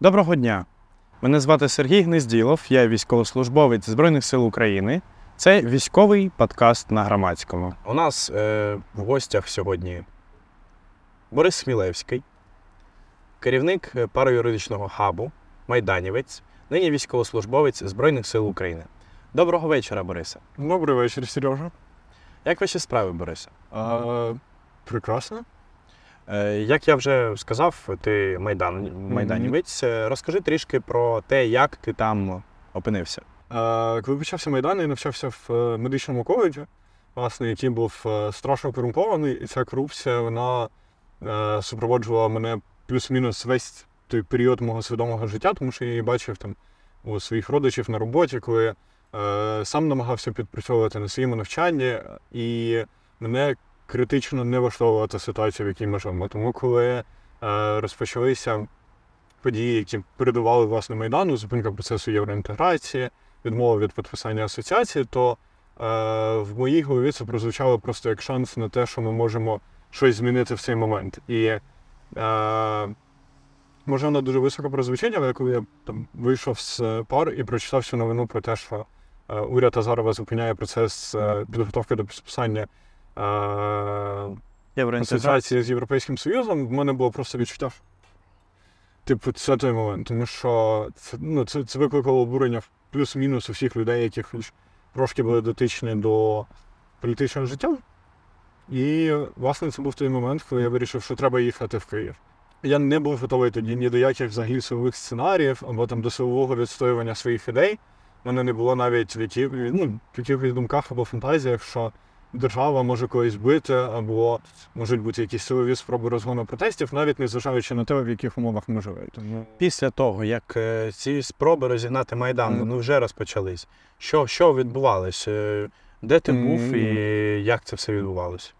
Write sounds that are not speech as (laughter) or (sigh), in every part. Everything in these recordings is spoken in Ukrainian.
Доброго дня! Мене звати Сергій Гнезділов, я військовослужбовець Збройних сил України. Це військовий подкаст на громадському. У нас е, в гостях сьогодні Борис Смілевський, керівник е, пароюридичного хабу, майданівець, нині військовослужбовець Збройних сил України. Доброго вечора, Борисе. Добрий вечір, Сережа. Як ваші справи, Борисе? А, прекрасно. Е, Як я вже сказав, ти майдан, майданівець. Е, Розкажи трішки про те, як ти там опинився. Коли почався Майдан, я навчався в е, медичному коледжі, власне, який був е, страшно корумпований, і ця корупція вона е, супроводжувала мене плюс-мінус весь той період мого свідомого життя, тому що я її бачив там у своїх родичів на роботі, коли я е, сам намагався підпрацьовувати на своєму навчанні, і мене критично не влаштовувала та ситуація, в якій ми живемо. Тому коли е, розпочалися події, які передували власне Майдану, зупинка процесу євроінтеграції, відмова від підписання асоціації, то е, в моїй голові це прозвучало просто як шанс на те, що ми можемо щось змінити в цей момент. І е, може воно дуже високо прозвучить, але коли я там вийшов з пар і прочитав цю новину про те, що уряд Азарова зупиняє процес підготовки до підписання. Асоціації з Європейським Союзом, в мене було просто відчуття. Типу, це той момент. Тому що це, ну, це, це викликало обурення плюс-мінус у всіх людей, які хоч трошки були дотичні до політичного життя. І, власне, це був той момент, коли я вирішив, що треба їхати в Київ. Я не був готовий тоді ні до яких взагалі силових сценаріїв або там до силового відстоювання своїх ідей. У мене не було навіть в яких, ну, в якихось думках або фантазіях, що держава може когось бити, або можуть бути якісь силові спроби розгону протестів, навіть не зважаючи на те, в яких умовах ми живемо. Тому Після того, як е, ці спроби розігнати Майдан вони вже розпочались, що, що відбувалось? Е, Де ти був Мгм. і як це все відбувалось?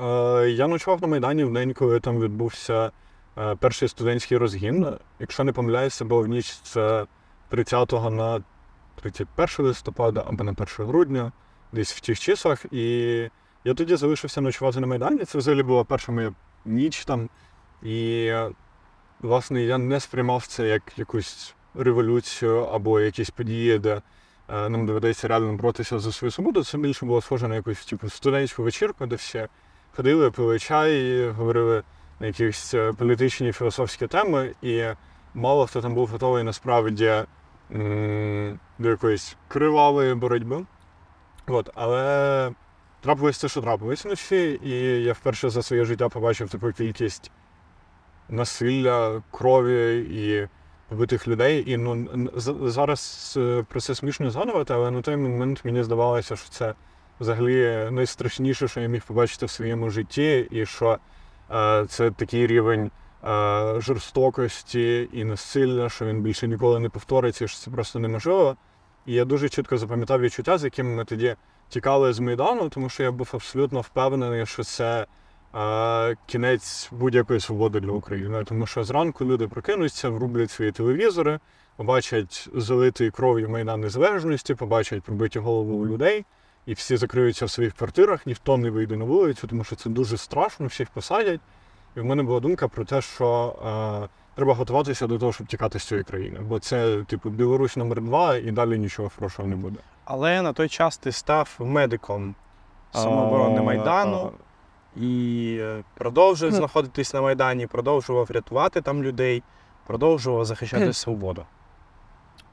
Е, я ночував на Майдані в день, коли там відбувся е, перший студентський розгін. Якщо не помиляюся, було в ніч з 30 на 31 листопада або на 1 грудня, десь в тих числах. І я тоді залишився ночувати на Майдані. Це взагалі була перша моя ніч там. І, власне, я не сприймав це як якусь революцію або якісь події, де е, нам доведеться реально боротися за свою свободу. Це більше було схоже на якусь типу, студентську вечірку, де всі ходили, пили чай, говорили на якісь е, політичні філософські теми, і мало хто там був готовий насправді до якоїсь кривавої боротьби. От, але трапилось те, що трапилось вночі, і я вперше за своє життя побачив таку кількість насилля, крові і побитих людей. І ну, зараз е, про це смішно згадувати, але на той момент мені здавалося, що це взагалі найстрашніше, що я міг побачити в своєму житті, і що е, це такий рівень е, жорстокості і насилля, що він більше ніколи не повториться, що це просто неможливо. І я дуже чітко запам'ятав відчуття, з якими ми тоді тікали з Майдану, тому що я був абсолютно впевнений, що це е, кінець будь-якої свободи для України. Тому що зранку люди прокинуться, врублять свої телевізори, побачать залитий кров'ю Майдан Незалежності, побачать пробиті голови у людей, і всі закриються в своїх квартирах, ніхто не вийде на вулицю, тому що це дуже страшно, всіх посадять. І в мене була думка про те, що е, треба готуватися до того, щоб тікати з цієї країни. Бо це, типу, Білорусь номер два, і далі нічого хорошого не буде. Але на той час ти став медиком самооборони Майдану і е, продовжив Ну. знаходитись на Майдані, продовжував рятувати там людей, продовжував захищати свободу.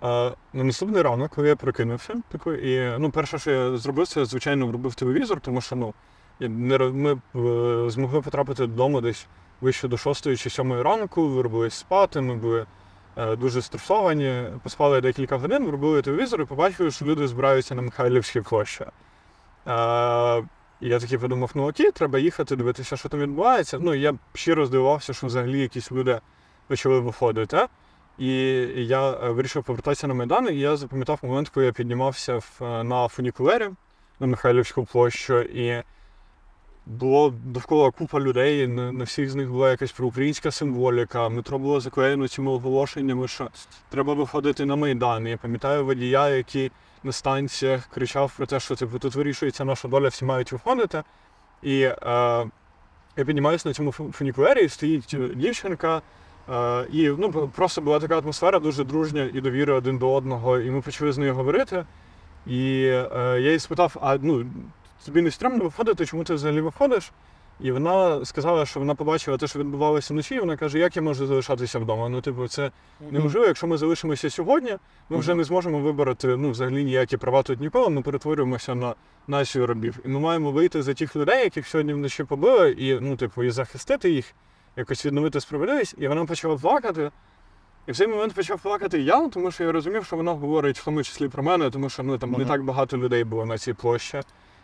А, на наступний ранок, коли я прокинувся, типу, і ну, перше, що я зробив, це звичайно врубив телевізор, тому що ну, я не, ми е, змогли потрапити додому десь вище до 6 чи 7 ранку, виробились спати, ми були е, дуже стресовані, поспали декілька годин, врубили телевізор і побачили, що люди збираються на Михайлівській площі. Е, і я такий подумав, ну окей, треба їхати, дивитися, що там відбувається. Ну, і я щиро здивувався, що взагалі якісь люди почали виходити. І я е, вирішив повертатися на Майдан, і я запам'ятав момент, коли я піднімався е, на фунікулері на Михайлівську площу, і було довкола купа людей, на, на всіх з них була якась проукраїнська символіка. Метро було заклеєно цими оголошеннями, що треба виходити на Майдан. Я пам'ятаю водія, який на станціях кричав про те, що типу, тут вирішується наша доля, всі мають виходити. І е, я піднімаюся на цьому фу- фунікулері, стоїть е, дівчинка Е, і ну, просто була така атмосфера дуже дружня і довіра один до одного, і ми почали з нею говорити. І е, я її спитав: а ну, тобі не стрімно виходити, чому ти взагалі виходиш? І вона сказала, що вона побачила те, що відбувалося вночі, і вона каже, як я можу залишатися вдома? Ну, типу, це неможливо, якщо ми залишимося сьогодні, ми вже не зможемо вибороти ну, взагалі ніякі права тут ніколи, ми перетворюємося на націю рабів. І ми маємо вийти за тих людей, яких сьогодні вночі побили, і ну, типу, і захистити їх, якось відновити справедливість. І вона почала плакати. І в цей момент почав плакати я, тому що я розумів, що вона говорить в тому числі про мене, тому що ну, там не так багато людей було на цій площі.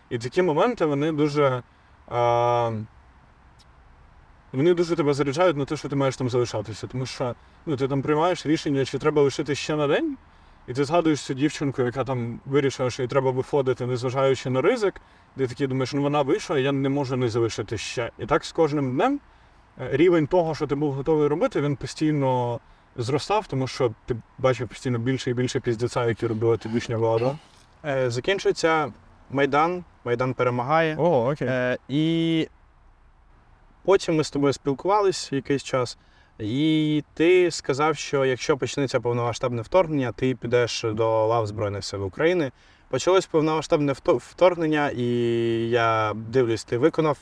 І такі моменти вони дуже. А, вони дуже тебе заряджають на те, що ти маєш там залишатися. Тому що ну, ти там приймаєш рішення, чи треба лишити ще на день, і ти згадуєш цю дівчинку, яка там вирішила, що їй треба виходити, незважаючи на ризик, ти такий думаєш, ну вона вийшла, я не можу не залишити ще. І так з кожним днем е, рівень того, що ти був готовий робити, він постійно зростав, тому що ти бачив постійно більше і більше піздеця, які робила тодішня влада. Е, закінчується Майдан, Майдан перемагає. О, окей. Е, і потім ми з тобою спілкувались якийсь час, і ти сказав, що якщо почнеться повномасштабне вторгнення, ти підеш до лав Збройних сил України. Почалось повномасштабне вторгнення, і я дивлюсь, ти виконав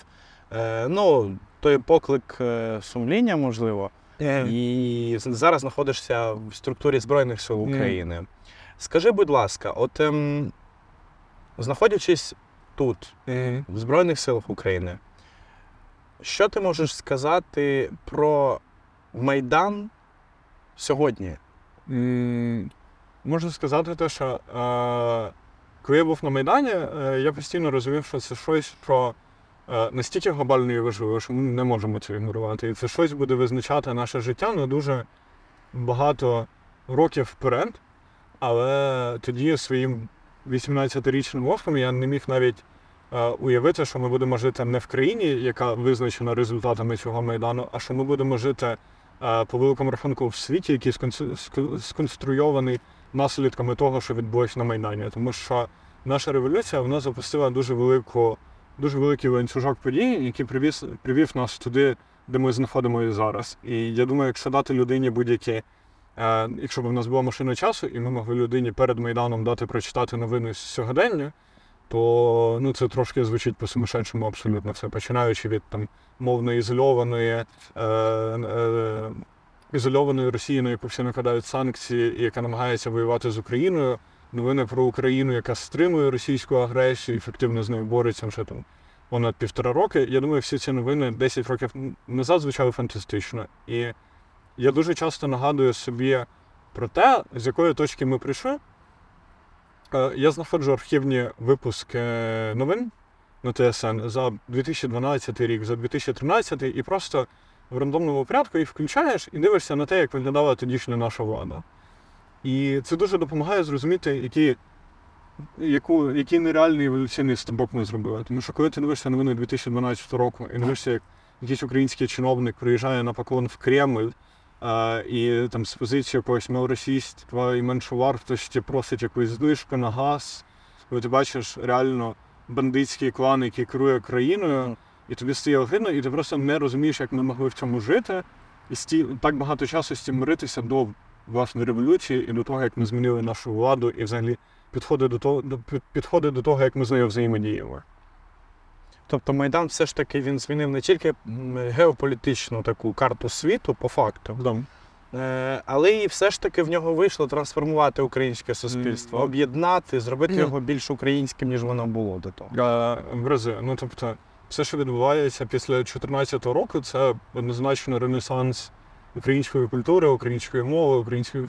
е, ну, той поклик е, сумління, можливо, і зараз знаходишся в структурі Збройних сил. України. Скажи, будь ласка, от ем, знаходячись тут, в Збройних силах України. Що ти можеш сказати про Майдан сьогодні? Можу сказати те, що е, коли я був на Майдані, е, я постійно розумів, що це щось про е, настільки глобально і важливо, що ми не можемо це ігнорувати. І це щось буде визначати наше життя на дуже багато років вперед. Але тоді своїм 18-річним мозком я не міг навіть е, уявити, що ми будемо жити не в країні, яка визначена результатами цього майдану, а що ми будемо жити е, по великому рахунку в світі, який сконструйований наслідками того, що відбулося на Майдані. Тому що наша революція вона запустила дуже велику, дуже великий ланцюжок подій, який привіз, привів нас туди, де ми знаходимося зараз. І я думаю, якщо дати людині будь-які. Е, якщо б в нас була машина часу, і ми могли людині перед Майданом дати прочитати новини з сьогодення, то ну, це трошки звучить по-сумасшедшому абсолютно все, починаючи від там мовно ізольованої, е, е, ізольованої Росії, на яку всі накладають санкції, і яка намагається воювати з Україною. Новини про Україну, яка стримує російську агресію, ефективно з нею бореться вже там понад півтора роки. Я думаю, всі ці новини 10 років назад звучали фантастично. І я дуже часто нагадую собі про те, з якої точки ми прийшли. Е, Я знаходжу архівні випуски новин на ТСН за 2012 рік, за 2013 і просто в рандомному порядку їх включаєш і дивишся на те, як виглядала тодішня наша влада. І це дуже допомагає зрозуміти, які, яку, який нереальний еволюційний стрибок ми зробили. Тому що коли ти дивишся новини 2012 року і дивишся, як якийсь український чиновник приїжджає на поклон в Кремль, і там з позиції якогось малоросійства і меншовартості просить якусь знижку на газ. Коли ти бачиш реально бандитський клан, який керує країною, і тобі стає огидно, і ти просто не розумієш, як ми могли в цьому жити, і сті... так багато часу з цим миритися до власної революції і до того, як ми змінили нашу владу, і взагалі підходи до того, до, під- підходи до того, як ми з нею взаємодіємо. Тобто Майдан все ж таки він змінив не тільки геополітичну таку карту світу, по факту, Да. е, але і все ж таки в нього вийшло трансформувати українське суспільство, Мгм. об'єднати, зробити Мгм. його більш українським, ніж воно було до того. Е, в. Ну тобто, все, що відбувається після 2014 року, це однозначно ренесанс української культури, української мови, української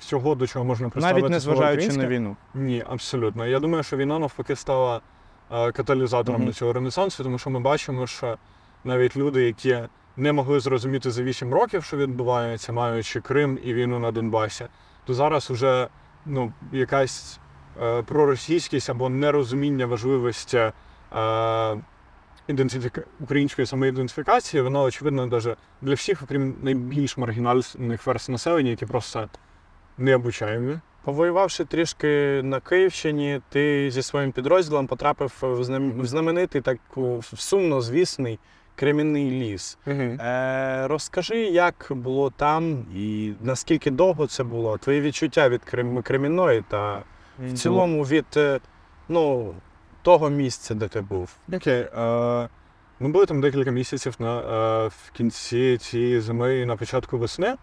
всього, до чого можна представити. Навіть не зважаючи на війну. Ні, абсолютно. Я думаю, що війна навпаки стала каталізатором Мгм. до цього ренесансу, тому що ми бачимо, що навіть люди, які не могли зрозуміти за 8 років, що відбувається, маючи Крим і війну на Донбасі, то зараз вже ну, якась е, проросійськість або нерозуміння важливості е, ідентифіка... української самоідентифікації, воно очевидно навіть для всіх, окрім найбільш маргінальних верст населення, які просто необучаємі. Повоювавши трішки на Київщині, ти зі своїм підрозділом потрапив в знаменитий так сумно звісний Кремінний ліс. Е, розкажи, як було там і наскільки довго це було? Твої відчуття від Крем... Кремінної та в цілому від е, ну, того місця, де ти був. Окей. Е, ми були там декілька місяців на, е, в кінці цієї зими і на початку весни.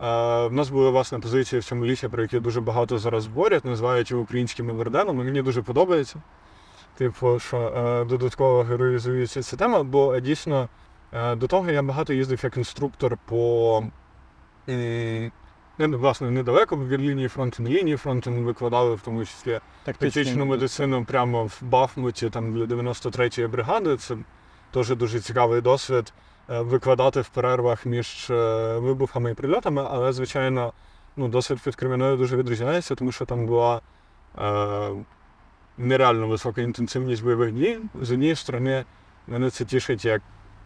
Е, в нас були власне позиції в цьому лісі, про які дуже багато зараз говорять, називають його українським Еверденом. Мені дуже подобається. Типу, що е, додатково героїзується ця тема, бо е, дійсно до того я багато їздив як інструктор по не, власне недалеко від лінії фронту, на лінії фронту ми викладали в тому числі тактичну медицину прямо в Бахмуті, там для 93-ї бригади. Це теж дуже цікавий досвід викладати в перервах між е, вибухами і прильотами, але, звичайно, ну, досвід під Креміною дуже відрізняється, тому що там була е, нереально висока інтенсивність бойових дій. З однієї сторони, мене це тішить як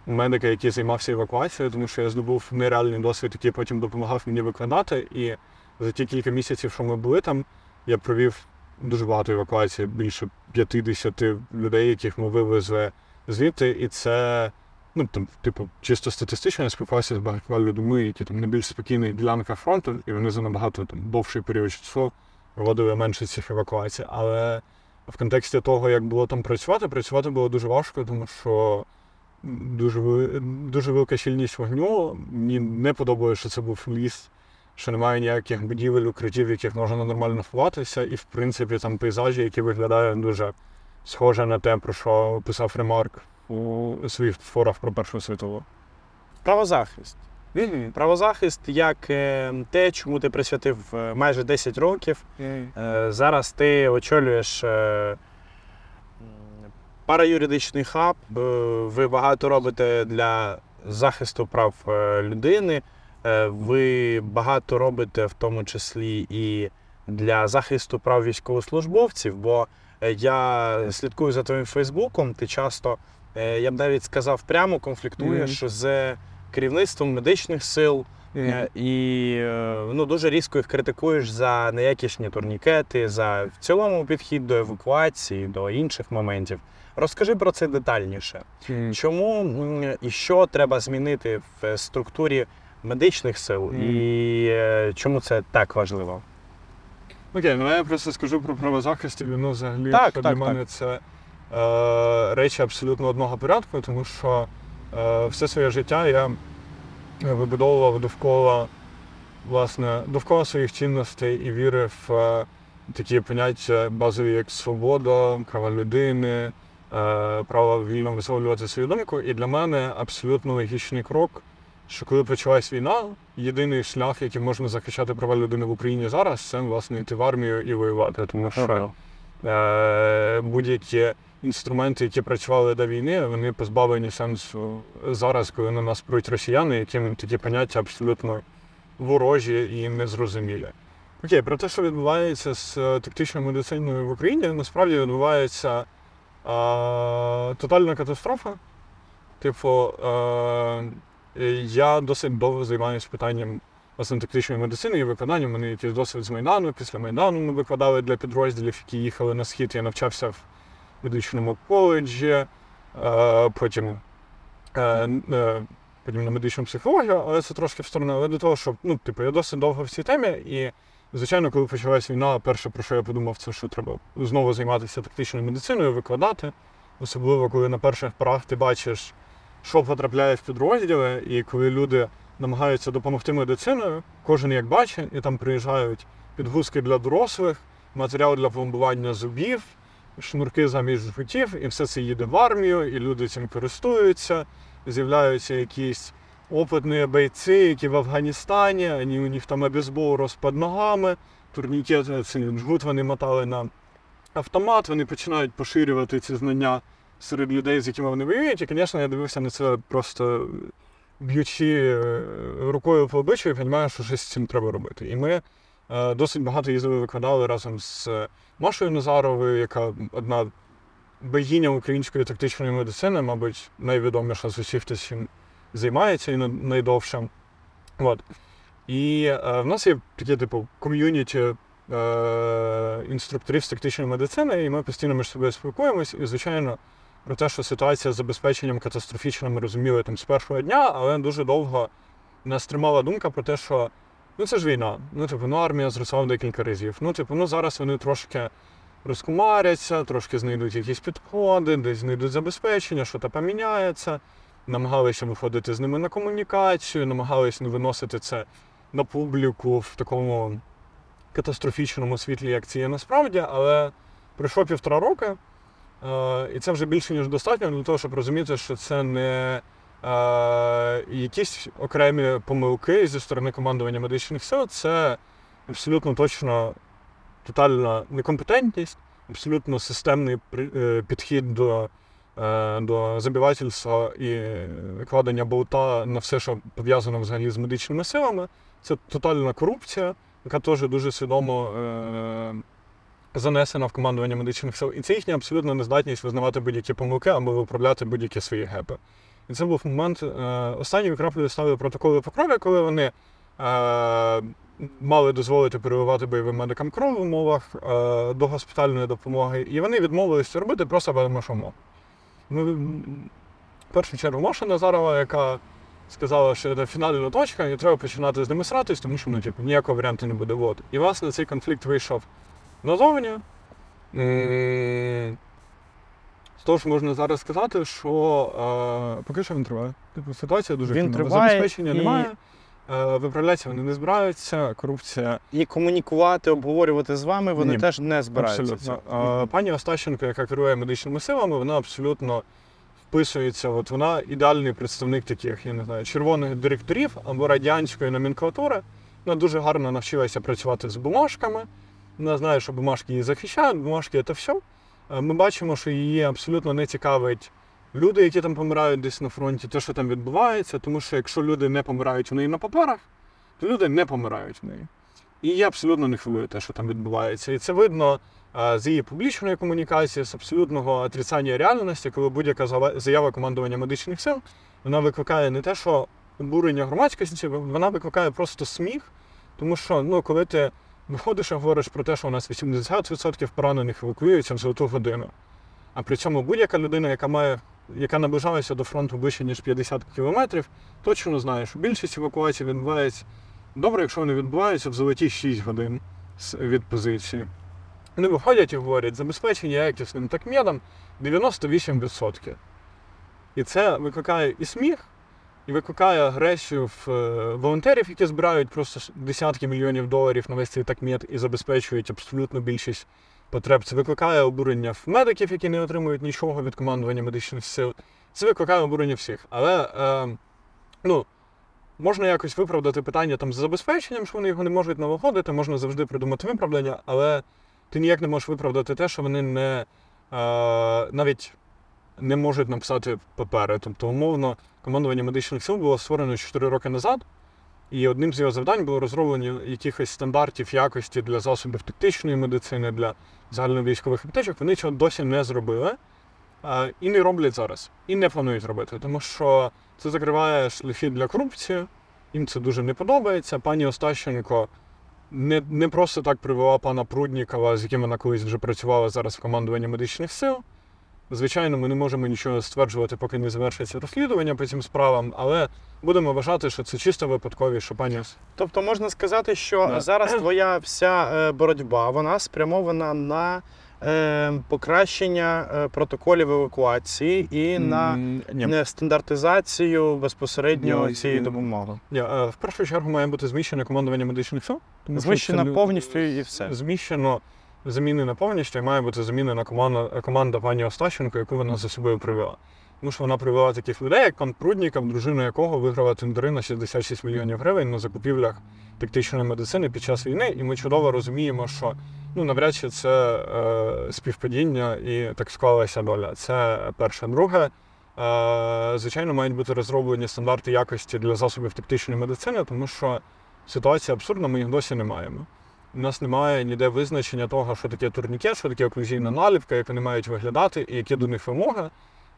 медика, який займався евакуацією, тому що я здобув нереальний досвід, який потім допомагав мені викладати. І за ті кілька місяців, що ми були там, я провів дуже багато евакуацій, більше 50 людей, яких ми вивезли звідти. І це, ну там, типу, чисто статистично я спілкувався з багатьма людьми, які там на більш спокійних ділянках фронту, і вони за набагато там довший період часу проводили менше цих евакуацій. Але в контексті того, як було там працювати, працювати було дуже важко, тому що дуже дуже велика щільність вогню. Мені не подобалося, що це був ліс, що немає ніяких будівель, укриттів, в яких можна нормально ховатися, і в принципі там пейзажі, які виглядають дуже схоже на те, про що писав Ремарк у своїх творах про Першу світову. Правозахист. Правозахист як е, те, чому ти присвятив е, майже 10 років. Е, Зараз ти очолюєш параюридичний хаб. Ви багато робите для захисту прав людини. Ви багато робите в тому числі і для захисту прав військовослужбовців. Бо я слідкую за твоїм Фейсбуком. Ти часто, я б навіть сказав, прямо конфліктуєш з керівництвом медичних сил. Е, І е, ну, дуже різко їх критикуєш за неякісні турнікети, за в цілому підхід до евакуації, до інших моментів. Розкажи про це детальніше. Чому і що треба змінити в структурі медичних сил, і е, чому це так важливо? Окей, ну я просто скажу про правозахист і ну, взагалі, Так, що так, для мене це е, речі абсолютно одного порядку, тому що е, все своє життя я вибудовував довкола, власне, довкола своїх цінностей і віри в е, такі поняття базові, як свобода, права людини, е, право вільно висловлювати свою думку. І для мене абсолютно логічний крок, що коли почалась війна, єдиний шлях, яким можна захищати права людини в Україні зараз, це власне йти в армію і воювати. Тому що е, будь-які інструменти, які працювали до війни, вони позбавлені сенсу зараз, коли на нас пруть росіяни, яким такі поняття абсолютно ворожі і незрозумілі. Окей, про те, що відбувається з е, тактичною медициною в Україні, насправді відбувається е, тотальна катастрофа. Типу, е, я досить довго займаюся питанням власне, тактичної медицини і викладанням. У мене досвід з Майдану. Після Майдану ми викладали для підрозділів, які їхали на схід. Я навчався в медичному коледжі, е, потім, е, е, потім на медичну психологію, але це трошки в сторону. Але до того, що ну, типу, я досить довго в цій темі, і, звичайно, коли почалась війна, перше, про що я подумав, це що треба знову займатися тактичною медициною, викладати. Особливо, коли на перших порах ти бачиш, що потрапляє в підрозділи, і коли люди намагаються допомогти медициною, кожен як бачить, і там приїжджають підгузки для дорослих, матеріал для пломбування зубів, шнурки замість жгутів, і все це їде в армію, і люди цим користуються. З'являються якісь опитні бойці, які в Афганістані, вони, у них там обезбол розпад ногами, турнікети, жгут вони мотали на автомат, вони починають поширювати ці знання серед людей, з якими вони воюють. І, звісно, я дивився на це просто б'ючи е, рукою по обличчю розумію, що щось з цим треба робити. І ми е, досить багато їздили, викладали разом з е, Машою Назаровою, яка одна богиня української тактичної медицини, мабуть, найвідоміша з усіх, хто цим займається і най- найдовше. От. І е, в нас є таке, типу, ком'юніті інструкторів з тактичної медицини, і ми постійно між собою спілкуємось. І, звичайно, про те, що ситуація з забезпеченням катастрофічна, ми розуміли там з першого дня, але дуже довго нас тримала думка про те, що ну це ж війна. Ну, типу, ну армія зросла декілька разів. Ну, типу, ну зараз вони трошки розкумаряться, трошки знайдуть якісь підходи, десь знайдуть забезпечення, що то поміняється. Намагалися виходити з ними на комунікацію, намагалися не виносити це на публіку в такому катастрофічному світлі, як це є насправді, але пройшло півтора роки, і це вже більше, ніж достатньо для того, щоб розуміти, що це не е, якісь окремі помилки зі сторони командування медичних сил, це абсолютно точно тотальна некомпетентність, абсолютно системний е, підхід до, е, до забивательства і викладення болта на все, що пов'язано взагалі з медичними силами. Це тотальна корупція, яка теж дуже свідомо е, занесена в командування медичних сил. І це їхня абсолютна нездатність визнавати будь-які помилки або виправляти будь-які свої гепи. І це був момент е, останньої краплею ставили протоколи по крові, коли вони е, мали дозволити переливати бойовим медикам кров в умовах е, до госпітальної допомоги, і вони відмовилися робити просто без шуму. Ну, в першу чергу Маша Назарова, яка сказала, що це фінальна точка, і треба починати з ними сратись, тому що ну, типу, ніякого варіанту не буде. От. І власне цей конфлікт вийшов назовні. Того, що можна зараз сказати, що е, поки що він триває. Типу, ситуація дуже Він триває, забезпечення і- немає. Е, виправлятися вони не збираються, корупція І комунікувати, обговорювати з вами вони Ні, теж не збираються. Абсолютно. А, Пані Остащенко, яка керує медичними силами, вона абсолютно вписується. От вона ідеальний представник таких, я не знаю, червоних директорів або радянської номенклатури. Вона дуже гарно навчилася працювати з бумажками. Вона знає, що бумажки її захищають, бумажки це все. Е, Ми бачимо, що її абсолютно не цікавить люди, які там помирають десь на фронті, те, що там відбувається, тому що якщо люди не помирають у неї на паперах, то люди не помирають в неї. І її абсолютно не хвилює те, що там відбувається. І це видно з її публічної комунікації, з абсолютного отрицання реальності, коли будь-яка заява командування медичних сил вона викликає не те, що обурення громадськості, вона викликає просто сміх. Тому що, ну, коли ти виходиш і говориш про те, що у нас 80% поранених евакуюються в золоту годину, а при цьому будь-яка людина, яка має, яка наближалася до фронту ближче, ніж 50 кілометрів, точно знає, що більшість евакуацій відбувається добре, якщо вони відбуваються в золоті 6 годин від позиції. Вони виходять і говорять, забезпечення якісним такмедом 98%. І це викликає і сміх, і викликає агресію в е, волонтерів, які збирають просто десятки мільйонів доларів на весь цей такмет і забезпечують абсолютну більшість потреб. Це викликає обурення в медиків, які не отримують нічого від командування медичних сил. Це викликає обурення всіх. Але е, ну, можна якось виправдати питання там з забезпеченням, що вони його не можуть налагодити, можна завжди придумати виправдання, але ти ніяк не можеш виправдати те, що вони не е, навіть не можуть написати папери. Тобто, умовно, командування медичних сил було створено 4 роки назад, і одним з його завдань було розроблення якихось стандартів якості для засобів тактичної медицини, для загальновійськових аптечок. Вони цього досі не зробили. І не роблять зараз, і не планують робити, тому що це закриває шляхи для корупції. Їм це дуже не подобається. Пані Остащенко не, не просто так привела пана Пруднікова, з яким вона колись вже працювала зараз в командуванні медичних сил. Звичайно, ми не можемо нічого стверджувати, поки не завершиться розслідування по цим справам, але будемо вважати, що це чисто випадкові, що Тобто можна сказати, що Да. зараз твоя вся е, боротьба вона спрямована на е, покращення е, протоколів евакуації і на ні. стандартизацію безпосередньо Ні, цієї ні. допомоги. Ні, в першу чергу має бути зміщене командування медичних сил. Зміщена повністю і все. Зміщено, замінена повністю, і має бути замінена команда, команда пані Остащенко, яку вона за собою привела. Тому що вона привела таких людей, як пан Прудніков, дружина якого виграла тендери на 66 мільйонів гривень на закупівлях тактичної медицини під час війни. І ми чудово розуміємо, що ну навряд чи це е, співпадіння і так склалася доля. Це перше. Друге, е, звичайно, мають бути розроблені стандарти якості для засобів тактичної медицини, тому що ситуація абсурдна, ми їх досі не маємо. У нас немає ніде визначення того, що таке турнікет, що таке оклюзійна наліпка, як вони мають виглядати, і які до них вимоги.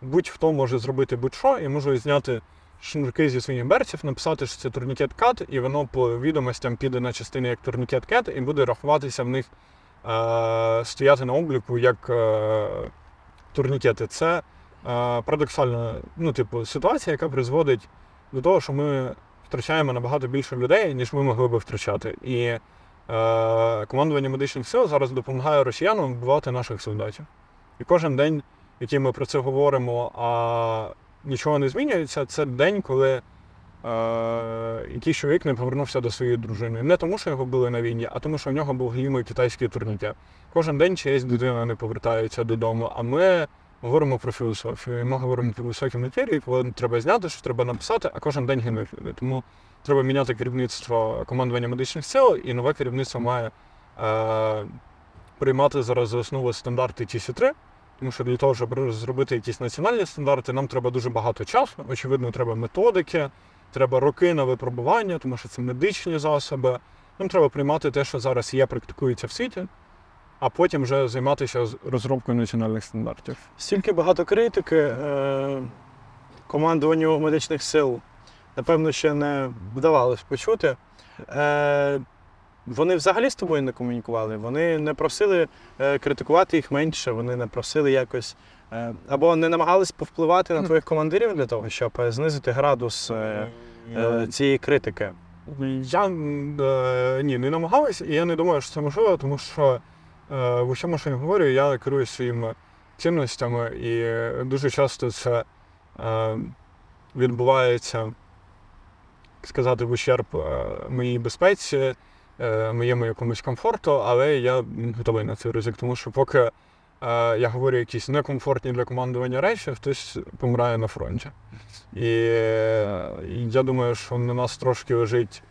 Будь-хто може зробити будь-що і може зняти шнурки зі своїх берців, написати, що це турнікет кат, і воно по відомостям піде на частини як турнікет кет, і буде рахуватися в них е, стояти на обліку як е, турнікети. Це парадоксальна ну, типу, ситуація, яка призводить до того, що ми втрачаємо набагато більше людей, ніж ми могли би втрачати. І е, командування медичних сил зараз допомагає росіянам вбивати наших солдатів. І кожен день, який ми про це говоримо, а нічого не змінюється, це день, коли е, якийсь чоловік не повернувся до своєї дружини. Не тому, що його били на війні, а тому, що в нього був глімий китайський турнікет. Кожен день чиясь дитина не повертається додому. А ми говоримо про філософію. Ми говоримо про високі матерії, треба зняти, що треба написати, а кожен день гинуть люди. Тому треба міняти керівництво командування медичних сил, і нове керівництво має е, приймати зараз за основу стандарти TC3, тому що для того, щоб зробити якісь національні стандарти, нам треба дуже багато часу. Очевидно, треба методики, треба роки на випробування, тому що це медичні засоби. Нам треба приймати те, що зараз є, практикується в світі а потім вже займатися розробкою національних стандартів. Стільки багато критики е, командуванню медичних сил, напевно, ще не вдавалось почути. Е, Вони взагалі з тобою не комунікували, вони не просили е, критикувати їх менше, вони не просили якось. Е, або не намагались повпливати на твоїх командирів для того, щоб знизити градус е, е, цієї критики. Я е, ні, не намагалась, і я не думаю, що це можливо, тому що Е, в усьому, що я говорю, я керую своїми цінностями, і дуже часто це е, відбувається, сказати, в ущерб е, моїй безпеці, моєму якомусь комфорту, але я готовий на цей ризик, тому що поки я говорю якісь некомфортні для командування речі, хтось помирає на фронті. І я думаю, що на нас трошки лежить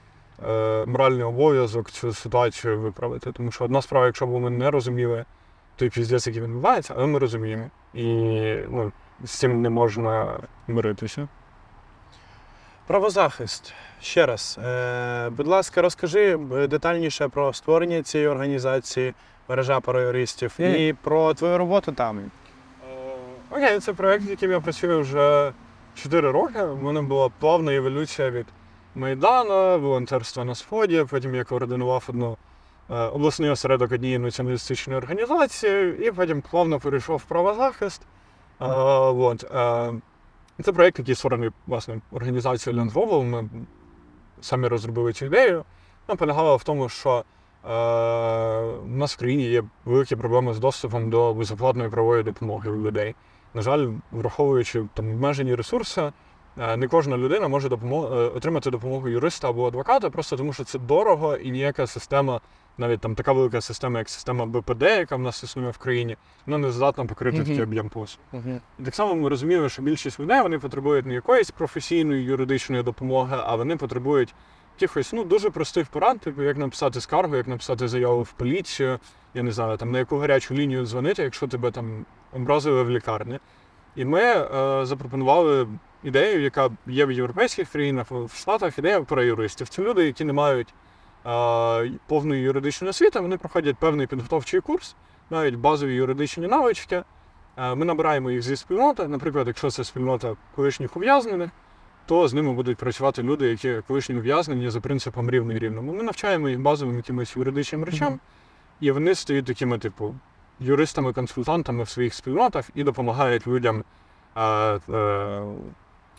е, моральний обов'язок цю ситуацію виправити. Тому що одна справа, якщо б ми не розуміли той піздець, який відбувається, але ми розуміємо. І ну, з цим не можна миритися. Правозахист. Ще раз. Е, Будь ласка, розкажи е, детальніше про створення цієї організації мережа пароюристів і про твою роботу там. Е, окей, це проєкт, яким я працюю вже 4 роки. У мене була плавна еволюція від Майдану, волонтерства на Сході, потім я координував одну е, обласний осередок однієї націоналістичної організації, і потім плавно перейшов в правозахист. Е, от. Це проєкт, який створений власне, організацією Лендвову. Ми самі розробили цю ідею. Вона полягала в тому, що е, в нас в країні є великі проблеми з доступом до безоплатної правової допомоги у людей. На жаль, враховуючи там обмежені ресурси. Е, не кожна людина може допомог... Е, отримати допомогу юриста або адвоката, просто тому що це дорого і ніяка система, навіть там така велика система, як система БПД, яка в нас існує в країні, вона не здатна покрити uh-huh. такий об'єм послуг. Uh-huh. І так само ми розуміємо, що більшість людей вони потребують не якоїсь професійної юридичної допомоги, а вони потребують якихось ну, дуже простих порад, типу як написати скаргу, як написати заяву в поліцію, я не знаю, там на яку гарячу лінію дзвонити, якщо тебе там образили в лікарні. І ми е, запропонували ідею, яка є в європейських країнах, в Штатах, ідея про юристів. Це люди, які не мають е, повної юридичної освіти, вони проходять певний підготовчий курс, навіть базові юридичні навички. Е, ми набираємо їх зі спільноти. Наприклад, якщо це спільнота колишніх ув'язнених, то з ними будуть працювати люди, які колишні ув'язнені за принципом рівний рівному. Ми навчаємо їх базовим якимось юридичним речам, і вони стають такими, типу, юристами-консультантами в своїх спільнотах і допомагають людям. А, а,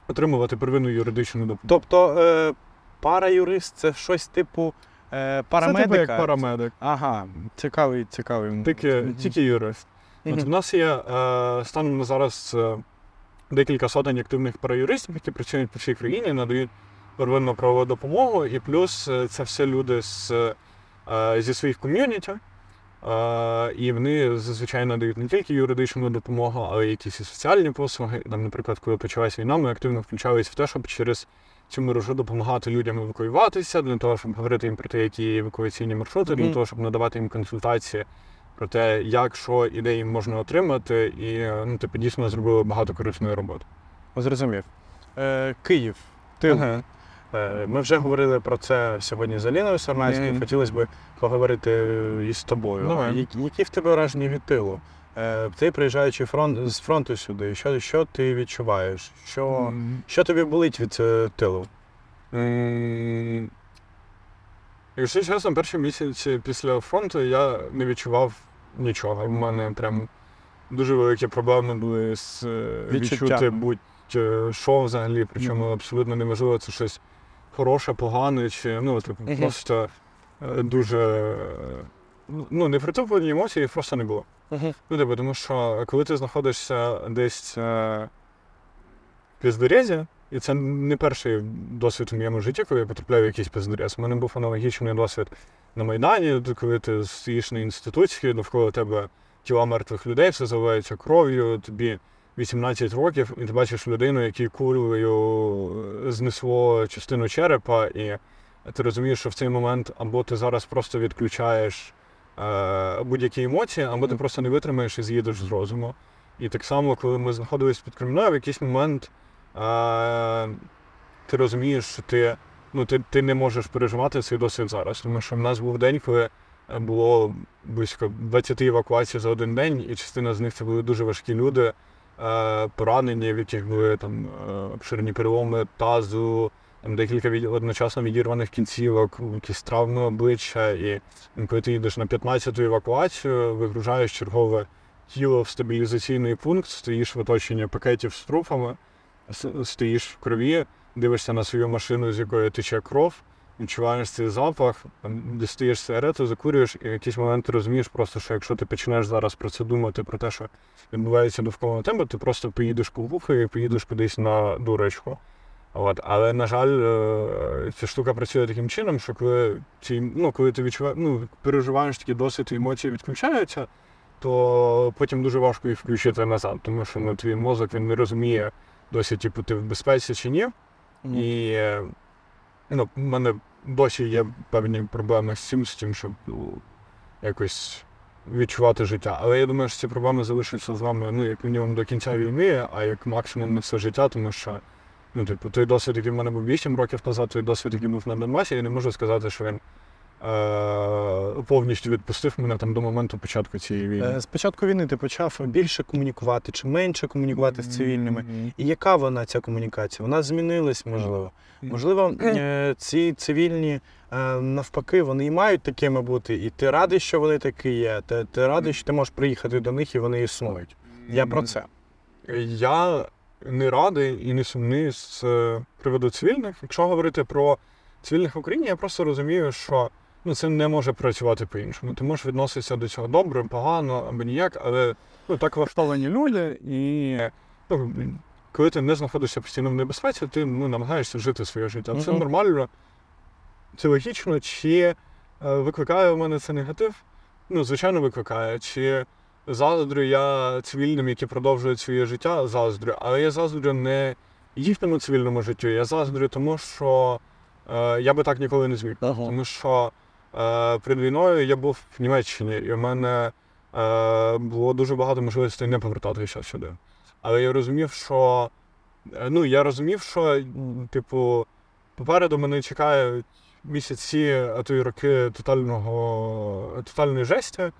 отримувати первинну юридичну допомогу. Тобто е, параюрист це щось типу е, парамедика? Це типу як парамедик. Ага, цікавий, цікавий. Тільки, тільки юрист. От В нас є е, станом на зараз е, декілька сотень активних параюристів, які працюють по всій країні, надають первинну правову допомогу, і плюс е, це все люди з, е, зі своїх ком'юніті. І вони зазвичай надають не тільки юридичну допомогу, але й якісь і соціальні послуги. Там, наприклад, коли почалась війна, ми активно включалися в те, щоб через цю мережу допомагати людям евакуюватися, для того, щоб говорити їм про те, які евакуаційні маршрути, mm-hmm. для того, щоб надавати їм консультації про те, як що і де їм можна отримати, і ну, типу, дійсно зробили багато корисної роботи. Зрозумів. Е, Київ. Ти ага. Е, ми вже говорили про це сьогодні з Аліною Сарнацькою. Mm. Хотілося б поговорити із тобою. No. Які в тебе враження від тилу? Е, ти приїжджаючи фронт з фронту сюди, що що ти відчуваєш? Що mm. що тобі болить від е, тилу? Mm. Якщо чесно, перші місяці після фронту я не відчував нічого. У мене прям дуже великі проблеми були з е, Відчуття. відчути будь-що взагалі, причому абсолютно неможливо це щось хороше, погане, чи ну, типу, просто дуже ну, непритоплені емоції просто не було. Ну, типу, тому що коли ти знаходишся десь е, в піздорезі, і це не перший досвід у моєму житті, коли я потрапляю в якийсь піздорез. У мене був аналогічний досвід на Майдані, коли ти стоїш на інституції, довкола тебе тіла мертвих людей, все заливається кров'ю, тобі 18 років, і ти бачиш людину, якій кулею знесло частину черепа, і ти розумієш, що в цей момент або ти зараз просто відключаєш е, будь-які емоції, або ти просто не витримаєш і з'їдеш з розуму. І так само, коли ми знаходились під Кремлем, в якийсь момент е, ти розумієш, що ти, ну, ти, ти не можеш переживати цей досвід зараз. Тому що в нас був день, коли е, було близько 20 евакуацій за один день, і частина з них це були дуже важкі люди, е, поранені, в яких були там е, обширні переломи тазу, декілька від, одночасно відірваних кінцівок, якісь травми обличчя. І коли ти їдеш на 15-ту евакуацію, вигружаєш чергове тіло в стабілізаційний пункт, стоїш в оточенні пакетів з трупами, стоїш в крові, дивишся на свою машину, з якої тече кров, відчуваєш цей запах, дістаєш сигарету, закурюєш, і в якийсь момент ти розумієш просто, що якщо ти почнеш зараз про це думати, про те, що відбувається довкола тебе, ти просто поїдеш по і поїдеш кудись на дурочку. От. Але, на жаль, е, ця штука працює таким чином, що коли, ці, ну, коли ти відчуваєш, ну, переживаєш такі досвід, і емоції відключаються, то потім дуже важко їх включити назад, тому що ну, твій мозок він не розуміє досі, типу, ти в безпеці чи ні. І е, ну, в мене досі є певні проблеми з цим, з тим, щоб ну, якось відчувати життя. Але я думаю, що ці проблеми залишаться з вами ну, як мінімум до кінця війни, а як максимум на все життя, тому що ну, типу, той досвід, який в мене був 8 років назад, той досвід, який був на Донбасі, я не можу сказати, що він е- повністю відпустив мене там до моменту початку цієї війни. Е, З початку війни ти почав більше комунікувати чи менше комунікувати з цивільними. І яка вона ця комунікація? Вона змінилась, можливо. Можливо, е, ці цивільні е, навпаки, вони і мають такими бути, і ти радий, що вони такі є. Ти, ти радий, що ти можеш приїхати до них і вони існують. Я про це. Я не радий і не сумний з е, приводу цивільних. Якщо говорити про цивільних в Україні, я просто розумію, що ну, це не може працювати по-іншому. Ти можеш відноситися до цього добре, погано або ніяк, але ну, так влаштовані люди, і ну, коли ти не знаходишся постійно в небезпеці, ти ну, намагаєшся жити своє життя. Це нормально, це логічно, чи е, викликає в мене це негатив? Ну, звичайно, викликає. Чи заздрю я цивільним, які продовжують своє життя, заздрю, але я заздрю не їхньому цивільному життю, я заздрю тому, що е, я би так ніколи не зміг. Тому що е, перед війною я був в Німеччині, і в мене е, було дуже багато можливостей не повертатися сюди. Але я розумів, що е, ну, я розумів, що, типу, попереду мене чекають місяці, а то й роки тотального, тотальної жесті,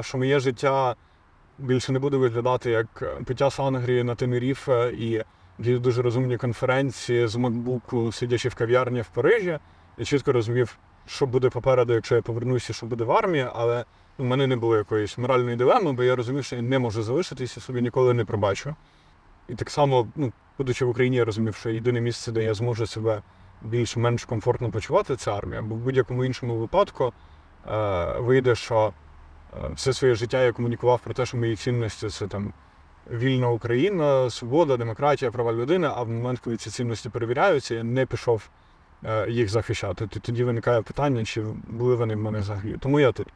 що моє життя більше не буде виглядати як пиття сангрії на Тенеріфе і якісь дуже розумні конференції з макбуку, сидячи в кав'ярні в Парижі. Я чітко розумів, що буде попереду, якщо я повернуся, що буде в армії, але у мене не було якоїсь моральної дилеми, бо я розумів, що я не можу залишитися, собі ніколи не пробачу. І так само, ну, будучи в Україні, я розумів, що єдине місце, де я зможу себе більш-менш комфортно почувати, це армія. Бо в будь-якому іншому випадку е, вийде, що е, все своє життя я комунікував про те, що мої цінності це там вільна Україна, свобода, демократія, права людини, а в момент, коли ці цінності перевіряються, я не пішов е, їх захищати. Тоді виникає питання, чи були вони в мене взагалі. Тому я тут.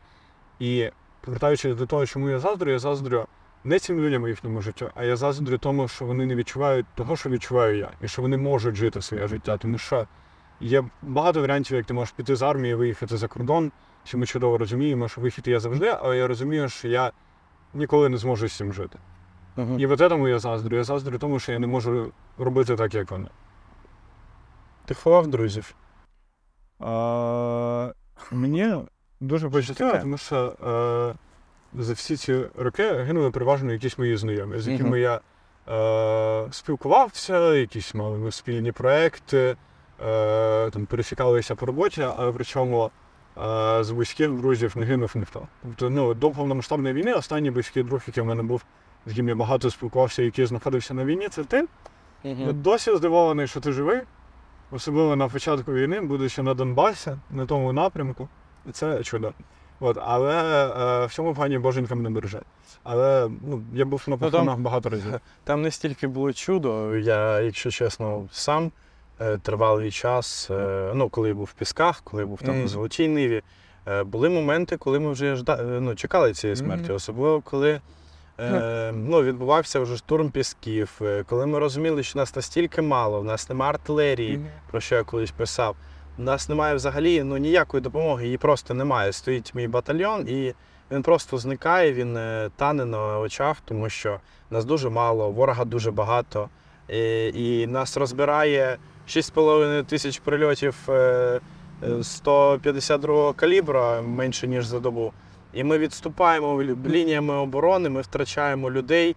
І повертаючись до того, чому я заздрю, я заздрю не цим людям у їхньому життю, а я заздрю тому, що вони не відчувають того, що відчуваю я, і що вони можуть жити своє життя. Тому що є багато варіантів, як ти можеш піти з армії, виїхати за кордон. Що ми чудово розуміємо, що вихід є завжди, але я розумію, що я ніколи не зможу з цим жити. Мгм. І от тому я заздрю. Я заздрю тому, що я не можу робити так, як вони. Ти ховав друзів. А, мені дуже пощастило, тому що е, за всі ці роки гинули переважно якісь мої знайомі, з якими я е, спілкувався, якісь мали спільні проекти, е, там пересікалися по роботі, але причому з близьких друзів не гинув ніхто. Тобто, ну, до повномасштабної війни останній близький друг, який в мене був, з ким я багато спілкувався, який знаходився на війні, це ти. Я досі здивований, що ти живий, особливо на початку війни, будучи на Донбасі, на тому напрямку. Це чудо. От, але е, в цьому плані боженька мене береже. Але ну, я був на там- похоронах багато разів. (laughs) Там не стільки було чудо. Я, якщо чесно, сам е, тривалий час, е, ну, коли я був в Пісках, коли я був там Мгм. у Золотій Ниві, е, були моменти, коли ми вже жда... е, ну, чекали цієї смерті, Мгм. особливо коли. Е, ну, відбувався вже штурм пісків, е, коли ми розуміли, що нас настільки мало, в нас немає артилерії, про що я колись писав. У нас немає взагалі ну, ніякої допомоги, її просто немає. Стоїть мій батальйон, і він просто зникає, він е, тане на очах, тому що нас дуже мало, ворога дуже багато. І, і нас розбирає 6,5 тисяч прильотів е, е, 152 калібра менше, ніж за добу. І ми відступаємо лініями оборони, ми втрачаємо людей.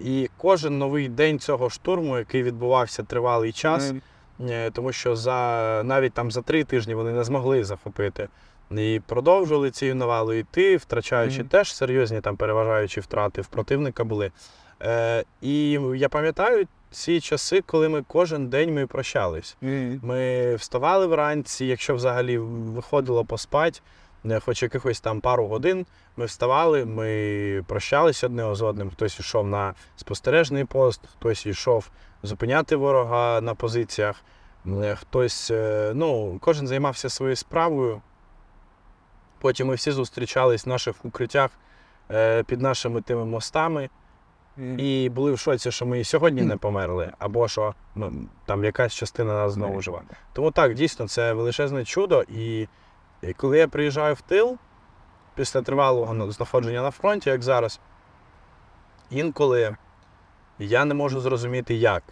І кожен новий день цього штурму, який відбувався тривалий час, Е, тому що за навіть там за три тижні вони не змогли захопити. І продовжували цією навалою йти, втрачаючи Мгм. теж серйозні там переважаючі втрати в противника були. Е, і я пам'ятаю ці часи, коли ми кожен день ми прощались. Ми вставали вранці, якщо взагалі виходило поспати, е, хоч якихось там пару годин, ми вставали, ми прощалися одне з одним. Хтось йшов на спостережний пост, хтось йшов зупиняти ворога на позиціях, е, хтось, е, ну, кожен займався своєю справою. Потім ми всі зустрічались в наших укриттях під нашими тими мостами. І були в шоці, що ми і сьогодні не померли, або що ну, там якась частина нас знову жива. Тому так, дійсно, це величезне чудо. І, і коли я приїжджаю в тил після тривалого ну, знаходження на фронті, як зараз, інколи я не можу зрозуміти, як.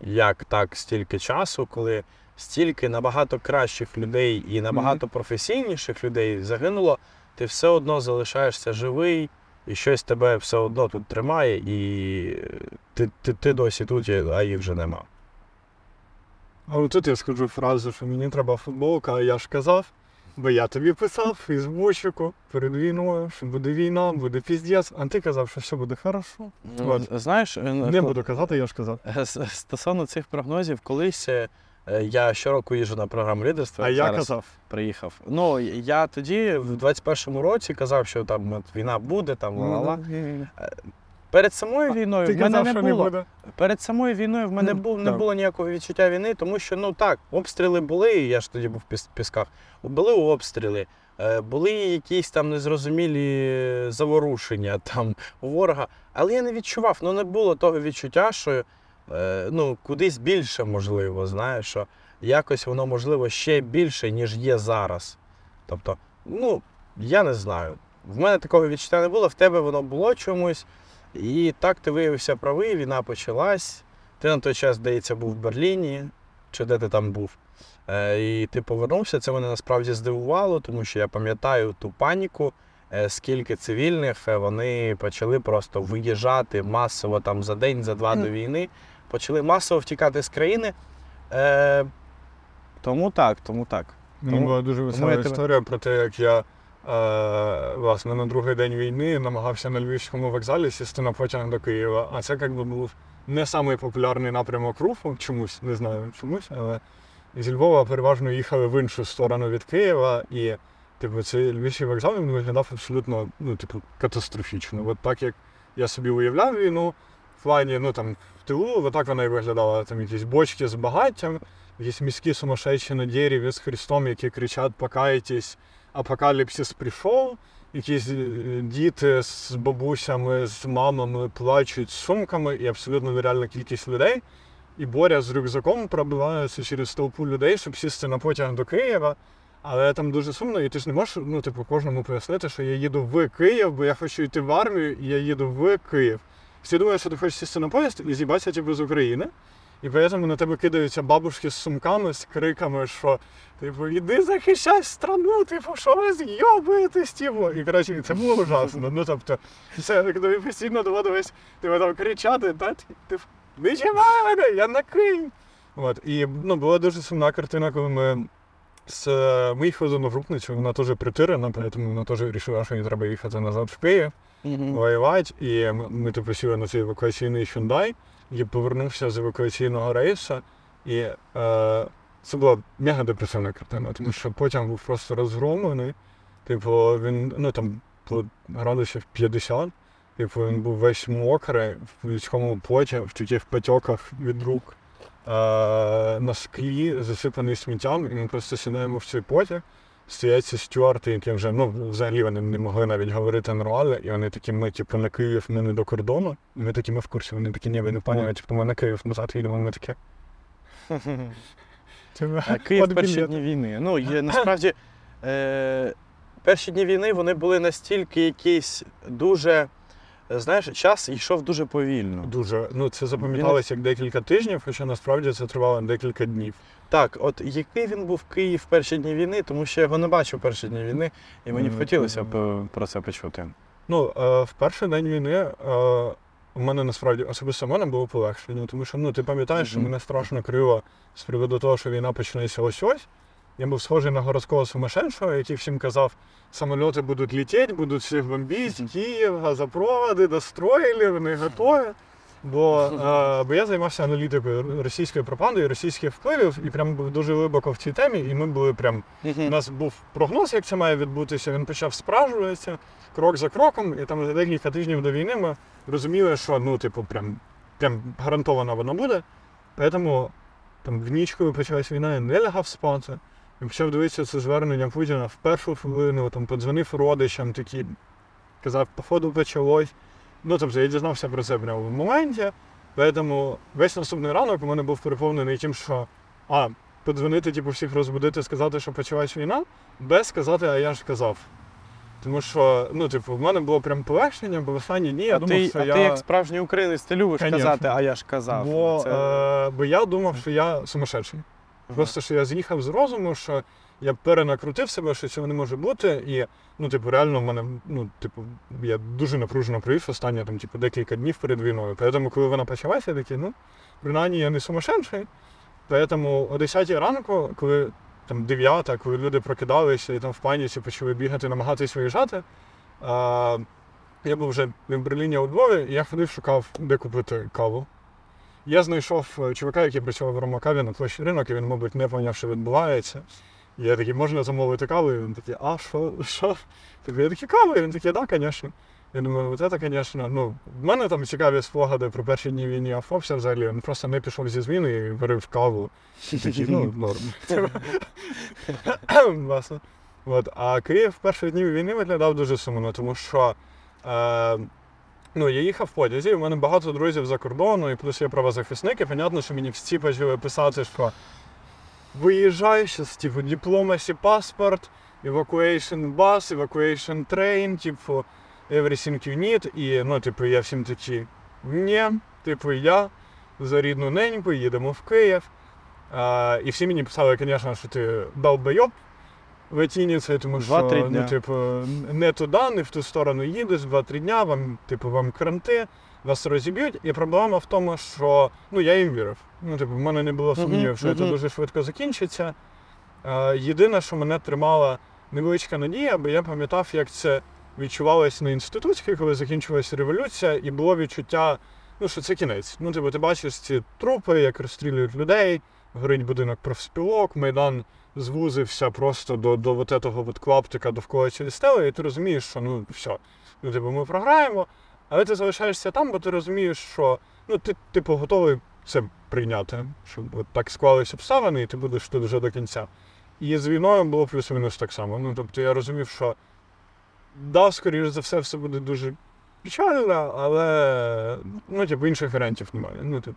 Як так стільки часу, коли стільки набагато кращих людей і набагато професійніших людей загинуло, ти все одно залишаєшся живий, і щось тебе все одно тут тримає, і ти, ти, ти досі тут, а їх вже нема. А от тут я скажу фразу, що мені треба футболка, а я ж казав, бо я тобі писав в Фейсбучику перед війною, що буде війна, буде піздець, а ти казав, що все буде хорошо. От. Знаєш, е, Не буду казати, я ж казав. Е, Стосовно цих прогнозів, колись е, я щороку їжджу на програму лідерства. А я зараз казав. приїхав. Ну я тоді, в 21-му році, казав, що там от, війна буде, там ла-ла-ла. Перед самою війною Ти в мене казав, не що не було. буде. Перед самою війною в мене Ну, був, не так. було ніякого відчуття війни, тому що ну так, обстріли були, я ж тоді був в піс- пісках. Були обстріли, е, були якісь там незрозумілі заворушення там у ворога. Але я не відчував, ну не було того відчуття, що е, ну, кудись більше можливо, знаєш, що якось воно можливо ще більше, ніж є зараз. Тобто, ну, я не знаю. В мене такого відчуття не було, в тебе воно було чомусь. І так ти виявився правий, війна почалась. Ти на той час, здається, був в Берліні, чи де ти там був. Е, і ти повернувся. Це мене насправді здивувало, тому що я пам'ятаю ту паніку, е, скільки цивільних е, вони почали просто виїжджати масово там за день, за два до війни, почали масово втікати з країни. Е, тому так, тому так. Тому- була дуже тому весела я тебе- історія про те, як я е, власне на другий день війни намагався на Львівському вокзалі сісти на потяг до Києва. А це якби був не самий популярний напрямок руху, чомусь, не знаю чомусь, але зі Львова переважно їхали в іншу сторону від Києва, і типу, цей Львівський вокзал він виглядав абсолютно ну, типу, катастрофічно. От так як я собі уявляв війну, в плані, ну там тилу, отак вона і виглядала. Там якісь бочки з багаттям, якісь міські сумасшедші на дереві з Христом, які кричать «Покайтесь, апокаліпсис прийшов. Якісь е, діти з бабусями, з мамами плачуть з сумками, і абсолютно нереальна кількість людей. І Боря з рюкзаком пробивається через толпу людей, щоб сісти на потяг до Києва. Але там дуже сумно, і ти ж не можеш ну, типу, кожному пояснити, що я їду в Київ, бо я хочу йти в армію, і я їду в Київ. Всі думають, що ти хочеш сісти на поїзд і з'їбатися типу, з України. І тому на тебе кидаються бабушки з сумками, з криками, що типу, іди захищай страну, типу, що ви зйобуєтесь, типу. І коротше, це було ужасно. Ну тобто, це тобі постійно доводилось типу, там кричати, та типу, чимай мене, я на Київ. От. І ну, була дуже сумна картина, коли ми з е, моїх одногрупницю, вона теж притирена, тому вона теж вирішила, що їй треба їхати назад в Київ, воювати. І ми, ми типу, сіли на цей евакуаційний Hyundai, і повернувся з евакуаційного рейсу. І е, це була мега депресивна картина, тому що потяг був просто розгромлений. Типу, він ну там по градусів 50. Типу, він був весь мокрий, в людському поті, в таких потьоках від рук, е, на склі, засипаний сміттям, і ми просто сідаємо в цей потяг. Стоять стюарти, які вже ну, взагалі вони не могли навіть говорити нормально, і вони такі, ми, типу, на Київ, ми не до кордону. І ми такі, ми в курсі, вони такі, ні, ви не пані, типу, ми на Київ назад їдемо, ми такі. (laughs) Типу, А Київ перші дні війни. Ну, є, (laughs) насправді, е, перші дні війни вони були настільки якісь дуже. Е, Знаєш, час йшов дуже повільно. Дуже. Ну, це запам'яталося як декілька тижнів, хоча насправді це тривало декілька днів. Так, от який він був Київ в перші дні війни, тому що я його не бачив в перші дні війни, і мені б хотілося б е, про це почути. Ну, е, в перший день війни е, у мене насправді особисто в мене було полегшення, тому що ну, ти пам'ятаєш, що мене страшно крило з приводу того, що війна почнеться ось ось. Я був схожий на городського сумасшедшого, який всім казав, самоліти будуть летіти, будуть всіх бомбити, Київ, газопроводи достроїли, вони готові. Бо, е, бо я займався аналітикою російської пропаганди і російських впливів, і прям був дуже глибоко в цій темі, і ми були прям у нас був прогноз, як це має відбутися. Він почав справжуватися крок за кроком, і там за декілька тижнів до війни ми розуміли, що ну, типу, прям, прям гарантовано воно буде. Тому там в ніч, коли почалась війна, я не лягав спати. Почав дивитися це звернення Путіна в першу хвилину, там подзвонив родичам, такі казав, походу почалось. Ну, тобто я дізнався про це прямо в моменті. Тому весь наступний ранок у мене був переповнений тим, що а, подзвонити, типу, всіх розбудити, сказати, що почалась війна, без сказати, а я ж казав. Тому що, ну, типу, в мене було прям полегшення, бо в останні дні я а думав, ти, що а я. ти як справжній українець, ти любиш Конечно. казати, а я ж казав. Бо, Це- е, бо я думав, що я сумасшедший. Просто що я з'їхав з розуму, що я перенакрутив себе, що цього не може бути. І, ну, типу, реально в мене, ну, типу, я дуже напружено провів останні там, типу, декілька днів перед війною. Тому, коли вона почалася, я такий, ну, принаймні я не сумасшедший. Тому о 10 ранку, коли там 9, коли люди прокидалися і там в паніці почали бігати, намагатись виїжджати. А, я був вже в Берліні у Львові, і я ходив, шукав, де купити каву. Я знайшов е, чувака, який працював в Ромакаві на площі ринок, і він, мабуть, не поняв, що відбувається. І я такий, можна замовити каву? І він такий, а що? що? Я такий, каву? І він такий, так, да, звісно. Я думаю, от це, звісно, ну, в мене там цікаві спогади про перші дні війни Афопся взагалі. Він просто не пішов зі зміни і варив каву. І такий, ну, норм. (laughs) Власне. От. А Київ в перші дні війни виглядав дуже сумно, тому що е, ну, я їхав в потязі, в мене багато друзів за кордону, і плюс я правозахисник, і понятно, що мені всі почали писати, що виїжджай зараз, типу, дипломасі паспорт, evacuation bus, evacuation train, типу, everything you need. І, ну, типу, я всім такий, ні, типу, я за рідну неньку, їдемо в Київ. А, і всі мені писали, звісно, що ти долбойоб в Тініці, тому що ну, типу, не туди, не в ту сторону їдеш, два-три дня, вам, типу, вам кранти, вас розіб'ють. І проблема в тому, що ну, я їм вірив. Ну, типу, в мене не було сумнівів, що це дуже швидко закінчиться. А, єдине, що мене тримала невеличка надія, бо я пам'ятав, як це відчувалося на інститутській, коли закінчилася революція, і було відчуття, ну, що це кінець. Ну, типу, ти бачиш ці трупи, як розстрілюють людей, горить будинок профспілок, майдан звузився просто до, до от этого от клаптика довкола цієї стели, і ти розумієш, що ну все, ну, типу, ми програємо, але ти залишаєшся там, бо ти розумієш, що ну, ти, типу, готовий це прийняти, щоб от так склались обставини, і ти будеш тут вже до кінця. І з війною було плюс-мінус так само. Ну, тобто я розумів, що да, скоріш за все, все буде дуже печально, але ну, типу, інших варіантів немає. Ну, типу,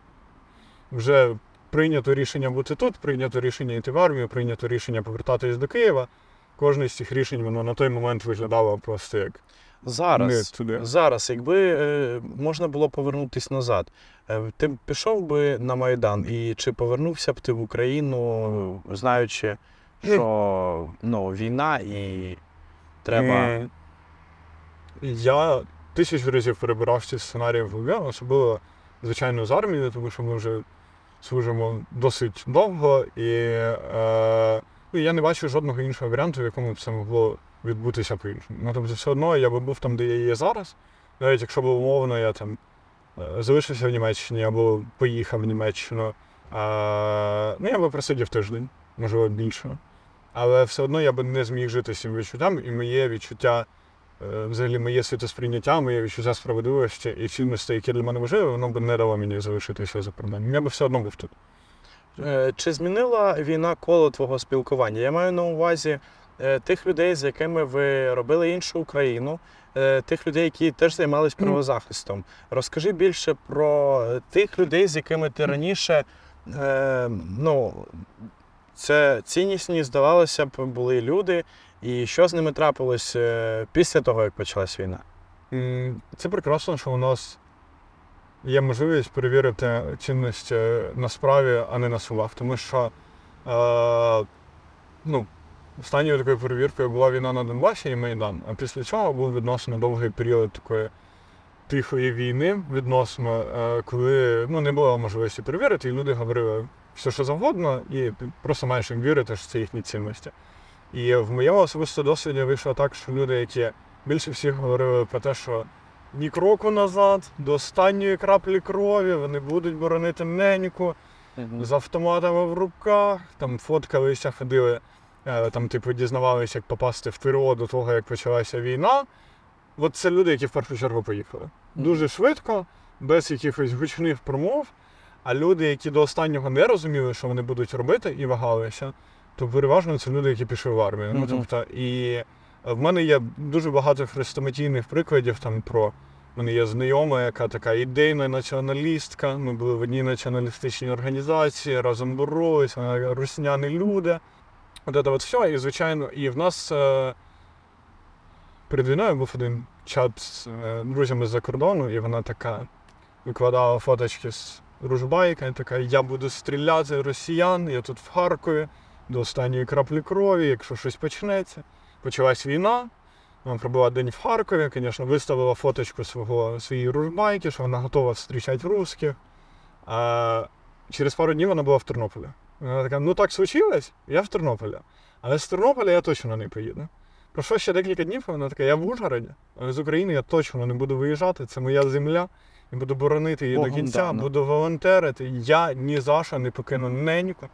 вже прийнято рішення бути тут, прийнято рішення йти в армію, прийнято рішення повертатись до Києва. Кожне з цих рішень воно на той момент виглядало просто як Зараз, туди. зараз, якби е, можна було повернутися назад, е, ти б пішов би на Майдан, і чи повернувся б ти в Україну, знаючи, що ну, війна і треба. Я тисячу разів перебирав ці сценарії в голові, особливо, звичайно, з армією, тому що ми вже служимо досить довго. І е, ну, я не бачу жодного іншого варіанту, в якому б це могло відбутися по-іншому. Ну, тобто, все одно я би був там, де я є зараз, навіть якщо б умовно я там е, залишився в Німеччині або поїхав в Німеччину. А, ну, я би просидів тиждень, можливо, більше. Але все одно я би не зміг жити з цим відчуттям, і моє відчуття, взагалі моє світосприйняття, моє відчуття справедливості і цінностей, які для мене важливі, воно б не дало мені залишитися за кордоном. Я би все одно був тут. Е, Чи змінила війна коло твого спілкування? Я маю на увазі е, тих людей, з якими ви робили іншу Україну, е, тих людей, які теж займалися правозахистом. Розкажи більше про е, тих людей, з якими ти раніше е, ну, це ціннісні, здавалося б, були люди, і що з ними трапилось е, після того, як почалась війна? Це прекрасно, що у нас є можливість перевірити цінність е, на справі, а не на словах. Тому що е, ну, останньою такою перевіркою була війна на Донбасі і Майдан. А після цього був відносно довгий період такої тихої війни, відносно, е, коли ну, не було можливості перевірити, і люди говорили все, що завгодно, і просто маєш їм вірити, що це їхні цінності. І в моєму особистому досвіді вийшло так, що люди, які більше всіх говорили про те, що ні кроку назад, до останньої краплі крові, вони будуть боронити неньку з автоматами в руках, там фоткалися, ходили, е, там, типу, дізнавалися, як попасти в ТРО до того, як почалася війна. От це люди, які в першу чергу поїхали. Дуже швидко, без якихось гучних промов. А люди, які до останнього не розуміли, що вони будуть робити, і вагалися, то переважно це люди, які пішли в армію. Ну, тобто, і в мене є дуже багато хрестоматійних прикладів там про. У мене є знайома, яка така ідейна націоналістка. Ми були в одній націоналістичній організації, разом боролися, вона русняні люди. От це от все. І, звичайно, і в нас е, перед війною був один чат з е, друзями з-за кордону, і вона така викладала фоточки з ружбайка, і така, я буду стріляти росіян, я тут в Харкові до останньої краплі крові, якщо щось почнеться. Почалась війна. Вона пробула день в Харкові, звісно, виставила фоточку свого, своєї ружбайки, що вона готова зустрічати русських. А через пару днів вона була в Тернополі. Вона така, ну так случилось, я в Тернополі. Але з Тернополя я точно не поїду. Пройшло ще декілька днів, вона така, я в Ужгороді, але з України я точно не буду виїжджати, це моя земля. І буду боронити її Богом до кінця, дано. буду волонтерити. Я ні за що не покину неньку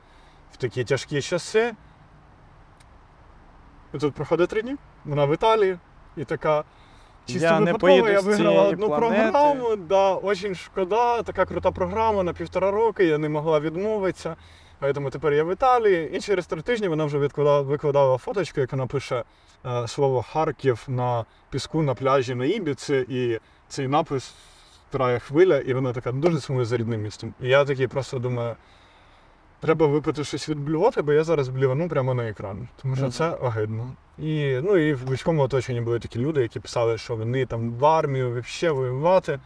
в такі тяжкі часи. І тут проходить три дні, вона в Італії, і така. Чисто Я не поїду я виграла одну планети. програму, да, очень шкода, така крута програма на півтора роки, я не могла відмовитися. Тому тепер я в Італії. І через три тижні вона вже відкладала, викладала фоточку, яка напише е, слово Харків на піску на пляжі на Ібіці, і цей напис втирає хвиля, і вона така дуже сумує за рідним містом. І я такий просто думаю, треба випити щось від блювоти, бо я зараз блювану прямо на екран. Тому що це огидно. І, ну, і в близькому оточенні були такі люди, які писали, що вони там в армію взагалі воювати,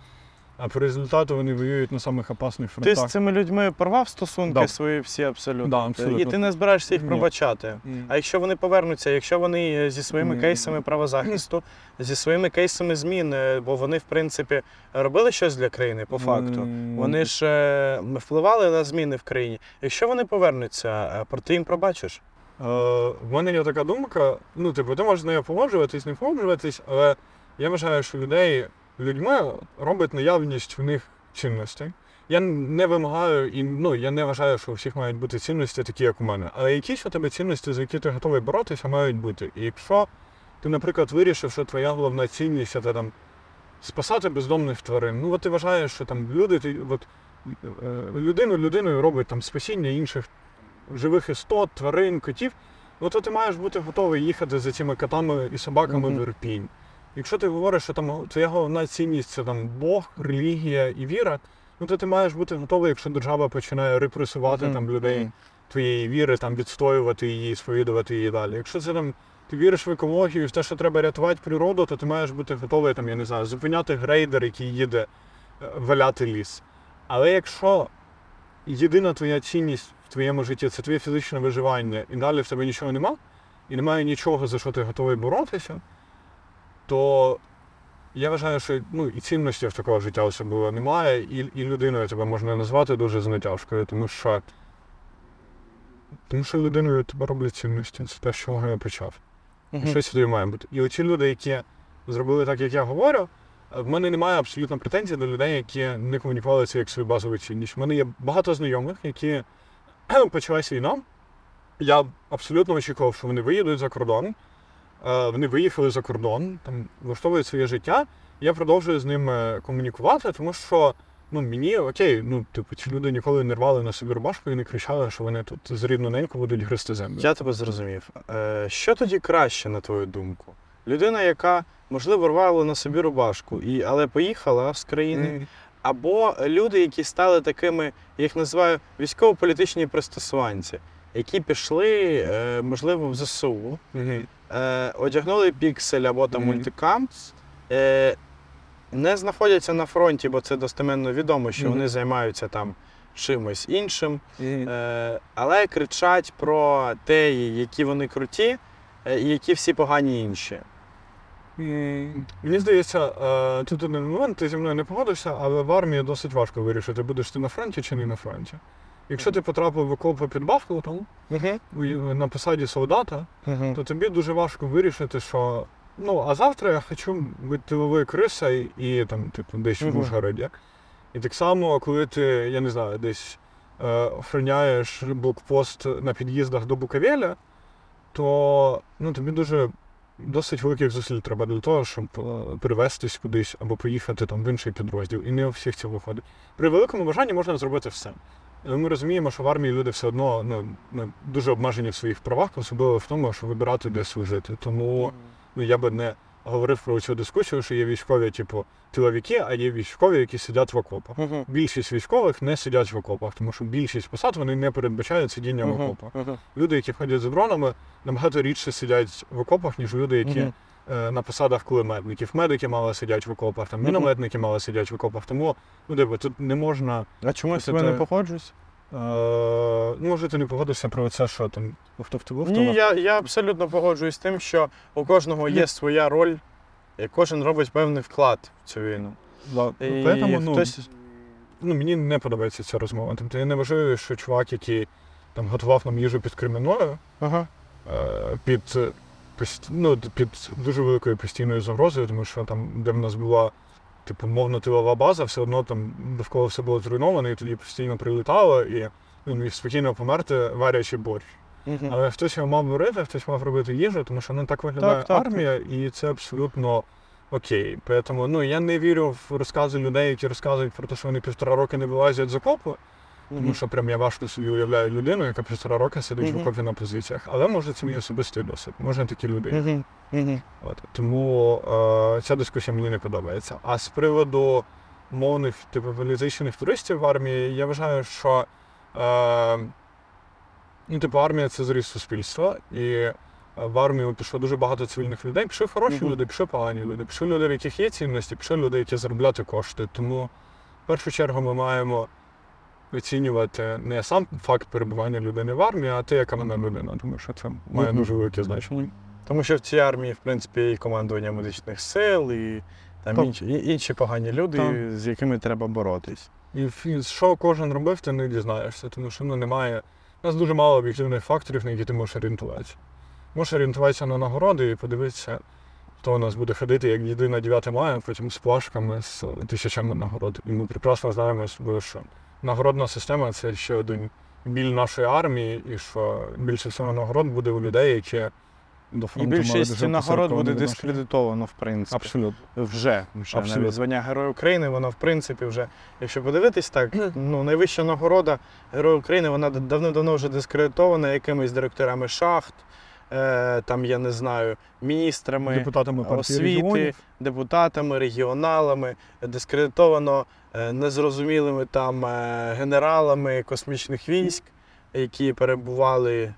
а по результату вони воюють на самих опасних Ти з цими людьми порвав стосунки Да. свої всі абсолютно. Да, абсолютно. І ти не збираєшся їх пробачати. Ні. А якщо вони повернуться, якщо вони е, зі своїми Ні. кейсами правозахисту, зі своїми кейсами змін, е, бо вони, в принципі, робили щось для країни по факту. М, Вони ж е, впливали на зміни в країні. Якщо вони повернуться, про ти їм пробачиш? Е, в мене є така думка, ну, типу, ти можеш з нею погоджуватись, не погоджуватись, але я вважаю, що людей людьми робить наявність в них цінностей. Я не вимагаю і ну, я не вважаю, що у всіх мають бути цінності такі, як у мене. Але якісь у тебе цінності, за які ти готовий боротися, мають бути. І якщо ти, наприклад, вирішив, що твоя головна цінність це там спасати бездомних тварин, ну от ти вважаєш, що там люди, ти от, е, людину людиною робить там спасіння інших живих істот, тварин, котів, ну то ти маєш бути готовий їхати за цими котами і собаками Мгм. в Ірпінь. Якщо ти говориш, що там твоя головна цінність це там Бог, релігія і віра, ну то ти маєш бути готовий, якщо держава починає репресувати Мгм. там людей твоєї віри, там відстоювати її, сповідувати її далі. Якщо це там ти віриш в екологію, в те, що треба рятувати природу, то ти маєш бути готовий там, я не знаю, зупиняти грейдер, який їде е, валяти ліс. Але якщо єдина твоя цінність в твоєму житті це твоє фізичне виживання, і далі в тебе нічого нема, і немає нічого, за що ти готовий боротися, то я вважаю, що ну, і цінності в такого життя особливо немає, і, і людиною тебе можна назвати дуже з натяжкою, тому що Тому що людиною тебе роблять цінності. Це те, чого я почав. Мгм. Щось сюди має бути. І оці люди, які зробили так, як я говорю, в мене немає абсолютно претензій до людей, які не комунікували це як свою базову цінність. У мене є багато знайомих, які (clears throat) почалась війна. Я абсолютно очікував, що вони виїдуть за кордон. Е, Вони виїхали за кордон, там влаштовують своє життя. Я продовжую з ними комунікувати, тому що ну, мені окей, ну, типу, ці люди ніколи не рвали на собі рубашку і не кричали, що вони тут з рідну неньку будуть гристи землю. Я тебе зрозумів. Е, що тоді краще, на твою думку? Людина, яка, можливо, рвала на собі рубашку, і, але поїхала з країни, Мгм. або люди, які стали такими, я їх називаю військово-політичні пристосуванці, які пішли, е, можливо, в ЗСУ, Мгм. е, одягнули піксель або там Мгм. мультикам, е, не знаходяться на фронті, бо це достеменно відомо, що Мгм. вони займаються там чимось іншим. Мгм. Е, але кричать про те, які вони круті, е, і які всі погані інші. Мені здається, е, тут один момент, ти зі мною не погодишся, але в армії досить важко вирішити, будеш ти на фронті чи не на фронті. Якщо ти потрапив в окоп під Бахмутом у- на посаді солдата, то тобі дуже важко вирішити, що ну, а завтра я хочу бути тиловою крисою і там, типу, десь в Мгм. Ужгороді. І так само, коли ти, я не знаю, десь е, охороняєш блокпост на під'їздах до Буковеля, то ну, тобі дуже досить великих зусиль треба для того, щоб е, перевестись кудись або поїхати там в інший підрозділ. І не у всіх це виходить. При великому бажанні можна зробити все. Але ми розуміємо, що в армії люди все одно ну, ну, дуже обмежені в своїх правах, особливо в тому, що вибирати де служити. Тому ну, я би не говорив про цю дискусію, що є військові, типу, тиловики, а є військові, які сидять в окопах. Більшість військових не сидять в окопах, тому що більшість посад вони не передбачають сидіння в окопах. Люди, які ходять з дронами, набагато рідше сидять в окопах, ніж люди, які на посадах кулеметників. Медики мало сидять в окопах, там мінометники мало сидять в окопах. Тому ну, диво, тут не можна. А чому я Це тобою не погоджусь? Е, ну, може, ти не погодишся про це, що там хто в тебе Ні, я, я абсолютно погоджуюсь з тим, що у кожного є своя роль, і кожен робить певний вклад в цю війну. Да. І Поэтому, ну, хтось... ну, мені не подобається ця розмова. Тобто я не вважаю, що чувак, який там готував нам їжу під Кремінною, Ага. е, під, е, ну, під дуже великою постійною загрозою, тому що там, де в нас була типу, мовно тилова база, все одно там довкола все було зруйновано, і тоді постійно прилітало, і він міг спокійно померти, варячи борщ. Мгм. Але хтось його мав варити, хтось мав робити їжу, тому що ну, так виглядає Так, так. армія, і це абсолютно окей. Тому ну, я не вірю в розкази людей, які розказують про те, що вони півтора роки не вилазять з окопу, тому Мгм. що прям я важко собі уявляю людину, яка півтора роки сидить в окопі на позиціях. Але може це мій особистий досвід. Може такі люди. От. Тому е, ця дискусія мені не подобається. А з приводу мовних типу реалізаційних туристів в армії, я вважаю, що е, ну, типу, армія це зріз суспільства, і е, в армію пішло дуже багато цивільних людей. Пішли хороші Мгм. люди, пішли погані люди, пішли люди, в яких є цінності, пішли люди, які заробляти кошти. Тому в першу чергу ми маємо оцінювати не сам факт перебування людини в армії, а те, яка вона людина. Тому що це має дуже велике значення. Тому що в цій армії, в принципі, є і командування медичних сил, і там інші, і- інші погані люди, Так. з якими треба боротись. І фі- що кожен робив, ти не дізнаєшся, тому що ну, немає. У нас дуже мало об'єктивних факторів, на які ти можеш орієнтуватися. Можеш орієнтуватися на нагороди і подивитися, хто у нас буде ходити, як діди на 9 мая, потім з плашками, з тисячами нагород. І ми прекрасно знаємо, що нагородна система це ще один біль нашої армії, і що більше всього нагород буде у людей, які до фронту мали більшість нагород буде дискредитовано, в принципі. Абсолютно. Вже, вже Абсолютно. навіть звання Героя України, воно в принципі вже, якщо подивитись так, (clears throat) ну найвища нагорода Героя України, вона давно-давно вже дискредитована якимись директорами шахт, там я не знаю, міністрами, Депутатами освіти, регіонів. депутатами, регіоналами, дискредитовано е, незрозумілими там е, генералами космічних військ, які перебували е,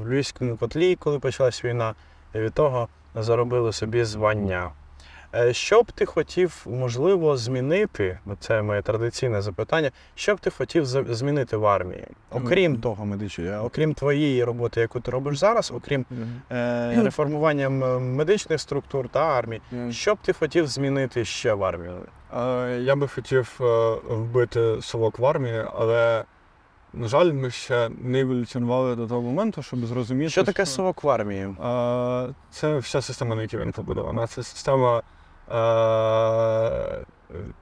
в Львівському котлі, коли почалась війна, і від того заробили собі звання. Е, Що б ти хотів, можливо, змінити? бо Це моє традиційне запитання. Що б ти хотів змінити в армії? Окрім того, медичної, окрім твоєї роботи, яку ти робиш зараз, окрім е, (clears throat) реформування медичних структур та армії, що б ти хотів змінити ще в армії? Е, Я би хотів е, вбити совок в армії, але на жаль, ми ще не еволюціонували до того моменту, щоб зрозуміти. Що таке совок в армії? Е, Це вся система, на якій він побудована. Це система. Е,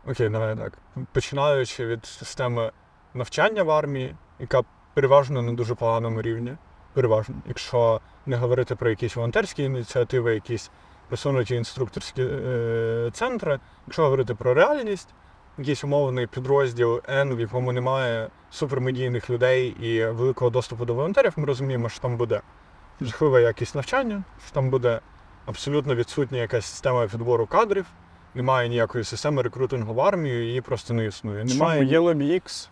окей, давай так. Починаючи від системи навчання в армії, яка переважно на дуже поганому рівні. Переважно, якщо не говорити про якісь волонтерські ініціативи, якісь просунуті інструкторські е, центри, якщо говорити про реальність, якийсь умовний підрозділ N, в якому немає супермедійних людей і великого доступу до волонтерів, ми розуміємо, що там буде жахлива якість навчання, що там буде абсолютно відсутня якась система підбору кадрів, немає ніякої системи рекрутингу в армію, її просто не існує. Немає Немає є LobbyX.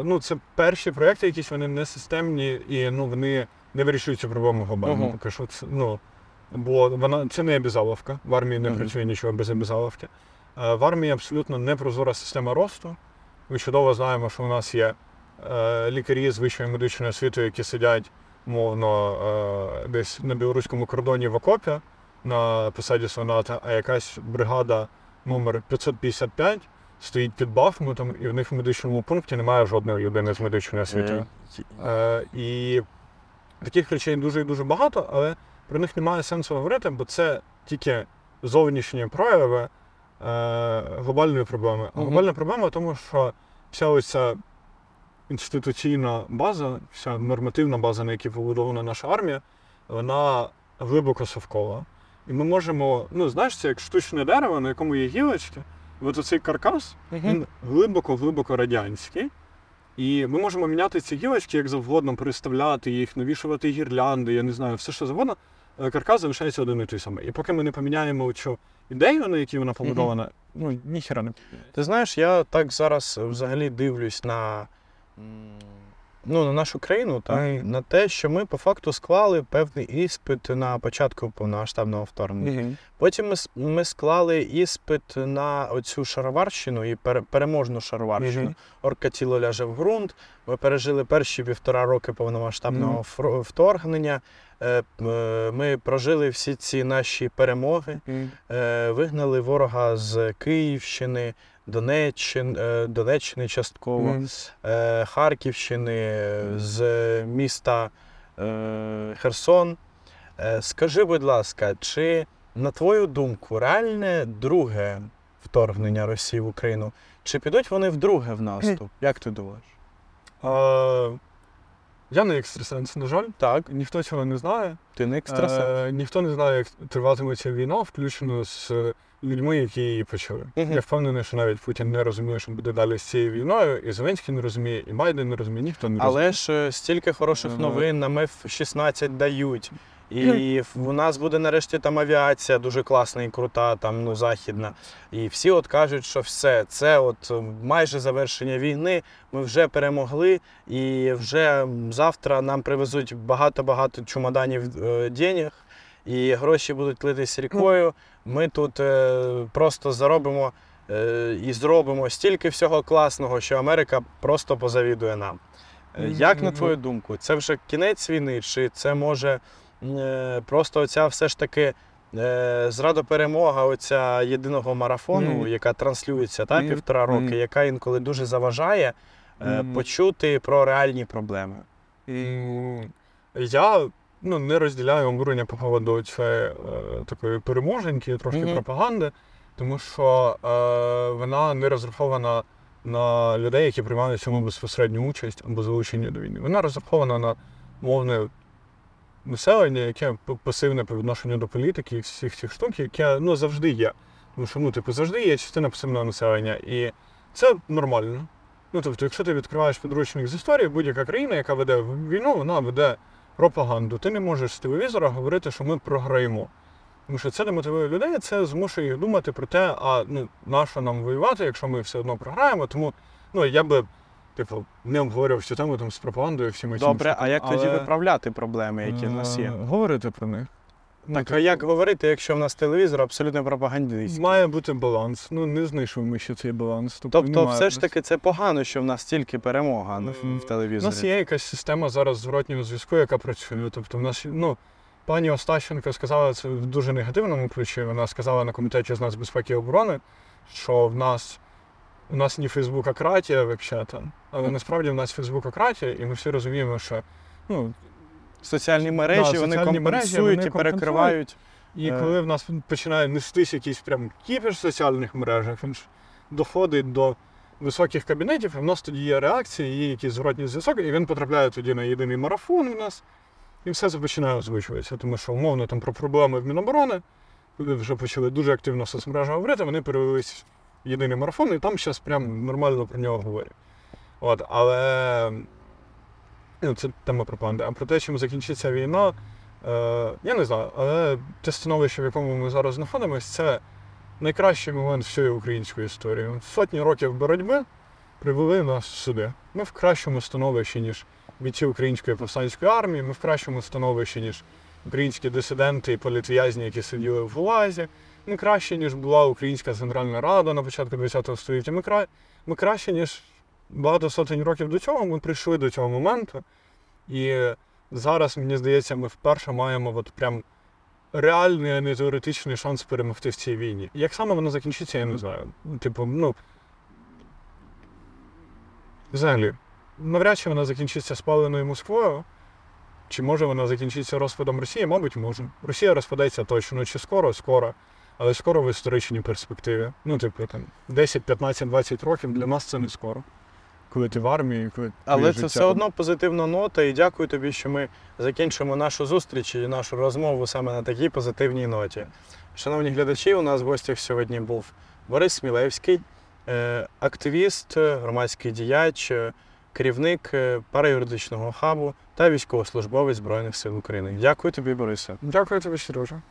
Е, ну, це перші проекти, якісь вони не системні і ну, вони не вирішують цю проблему глобально. Поки що це, ну, бо вона, це не обязаловка. В армії не Мгм. працює нічого без обязаловки. Е, в армії абсолютно непрозора система росту. Ми чудово знаємо, що у нас є е, лікарі з вищою медичною освітою, які сидять, мовно, е, десь на білоруському кордоні в окопі на посаді соната, а якась бригада номер 555 стоїть під Бахмутом, і в них в медичному пункті немає жодної людини з медичною освітою. Е, і таких речей дуже і дуже багато, але про них немає сенсу говорити, бо це тільки зовнішні прояви е, глобальної проблеми. А глобальна проблема в тому, що вся ось ця інституційна база, вся нормативна база, на якій побудована наша армія, вона глибоко совкова. І ми можемо, ну знаєш, це як штучне дерево, на якому є гілочки. От оцей каркас, він глибоко-глибоко радянський. І ми можемо міняти ці гілочки як завгодно, переставляти їх, навішувати гірлянди, я не знаю, все що завгодно. Е, Каркас залишається один і той самий. І поки ми не поміняємо цю ідею, на якій вона побудована, ну ніхера не Ти знаєш, я так зараз взагалі дивлюсь на, ну, на нашу країну, так, Мгм. на те, що ми по факту склали певний іспит на початку повномасштабного вторгнення. Потім ми, ми склали іспит на оцю шароварщину і пере- переможну шароварщину. Орка тіло ляже в ґрунт. Ми пережили перші півтора роки повномасштабного вторгнення. Е, е, Ми прожили всі ці наші перемоги. Е, Вигнали ворога з Київщини, Донеччини, е, Донеччини частково, е, Харківщини, з міста е, Херсон. Скажи, будь ласка, чи на твою думку реальне друге вторгнення Росії в Україну? Чи підуть вони вдруге в наступ? Як ти думаєш? А, я не екстрасенс, на жаль. Так, Ніхто цього не знає. ти не екстрасенс. Е, ніхто не знає, як триватиме ця війна, включно з людьми, які її почали. Мгм. Я впевнений, що навіть Путін не розуміє, що буде далі з цією війною, і Зеленський не розуміє, і Байден не розуміє, ніхто не розуміє. Але ж е, стільки хороших Ну, новин нам F-16 дають. І у нас буде нарешті там авіація дуже класна і крута, там ну західна. І всі от кажуть, що все, це от е, майже завершення війни. Ми вже перемогли, і вже завтра нам привезуть багато-багато чемоданів е, денег, і гроші будуть литись рікою. Ми тут е, просто заробимо е, і зробимо стільки всього класного, що Америка просто позавідує нам. Е, Як на твою думку, це вже кінець війни, чи це може е, просто оця все ж таки е, зрада перемога оця єдиного марафону, Мгм. яка транслюється та, Мгм. півтора роки, Мгм. яка інколи дуже заважає е, Мгм. почути про реальні проблеми. М, Я ну, не розділяю обурення по поводу цієї е, такої переможеньки, трошки Мгм. пропаганди, тому що е, вона не розрахована на людей, які приймають в цьому безпосередню участь або залучені до війни. Вона розрахована на мовне населення, яке пасивне по відношенню до політики і всіх цих штук, яке ну, завжди є. Тому що ну, типу, завжди є частина пасивного населення. І це нормально. Ну, тобто, якщо ти відкриваєш підручник з історії, будь-яка країна, яка веде війну, вона веде пропаганду. Ти не можеш з телевізора говорити, що ми програємо. Тому що це демотивує людей, це змушує їх думати про те, а ну, нащо нам воювати, якщо ми все одно програємо. Тому ну, я би, типу, не обговорював цю тему там з пропагандою всіми цими Добре, а як тоді Але, виправляти проблеми, які в нас є? е, Говорити про них. Ну, Так, а типу, як говорити, якщо в нас телевізор абсолютно пропагандистський? Має бути баланс. Ну, не знайшли ми ще цей баланс. Тобто, Тобто, немає все ж таки це погано, що в нас тільки перемога в- М, в У нас є якась система зараз зворотнього зв'язку, яка працює. Тобто, в нас, ну, пані Остащенко сказала це в дуже негативному ключі. Вона сказала на комітеті з нацбезпеки і оборони, що в нас у нас не фейсбукократія, взагалі, але насправді в нас фейсбукократія, і ми всі розуміємо, що ну, Соціальні мережі Да, вони соціальні мережі, вони і перекривають. І Е. коли в нас починає нестись якийсь прям кіпіш в соціальних мережах, він ж доходить до високих кабінетів, і в нас тоді є реакція, є якийсь зворотній зв'язок, і він потрапляє тоді на єдиний марафон у нас, і все це починає озвучуватися. Тому що умовно там про проблеми в Міноборони, коли вже почали дуже активно в соцмережах говорити, вони перевелись в єдиний марафон, і там зараз прям нормально про нього говорять. От, але це тема пропаганди. А про те, чим закінчиться війна, Е, я не знаю, але те становище, в якому ми зараз знаходимося, це найкращий момент всієї української історії. Сотні років боротьби привели нас сюди. Ми в кращому становищі, ніж бійці української повстанської армії, ми в кращому становищі, ніж українські дисиденти і політв'язні, які сиділи в ГУЛАЗі. Ми краще, ніж була Українська Центральна Рада на початку ХХ століття. Ми, кра... ми краще, ніж багато сотень років до цього. Ми прийшли до цього моменту. І зараз, мені здається, ми вперше маємо от прям реальний, а не теоретичний шанс перемогти в цій війні. Як саме воно закінчиться, я не знаю. Типу, ну. Взагалі, навряд чи вона закінчиться спаленою Москвою. Чи може вона закінчиться розпадом Росії? Мабуть, може. Росія розпадеться точно. Чи скоро, скоро. Але скоро в історичній перспективі. Ну, типу, там 10, 15, 20 років для нас це не скоро. Коли ти в армії, коли Але це життя- все одно позитивна нота, і дякую тобі, що ми закінчимо нашу зустріч і нашу розмову саме на такій позитивній ноті. Шановні глядачі, у нас в гостях сьогодні був Борис Смілевський, е, активіст, громадський діяч, е, керівник е, параюридичного хабу та військовослужбовець Збройних сил України. Дякую тобі, Борисе. Дякую тобі, Сережа.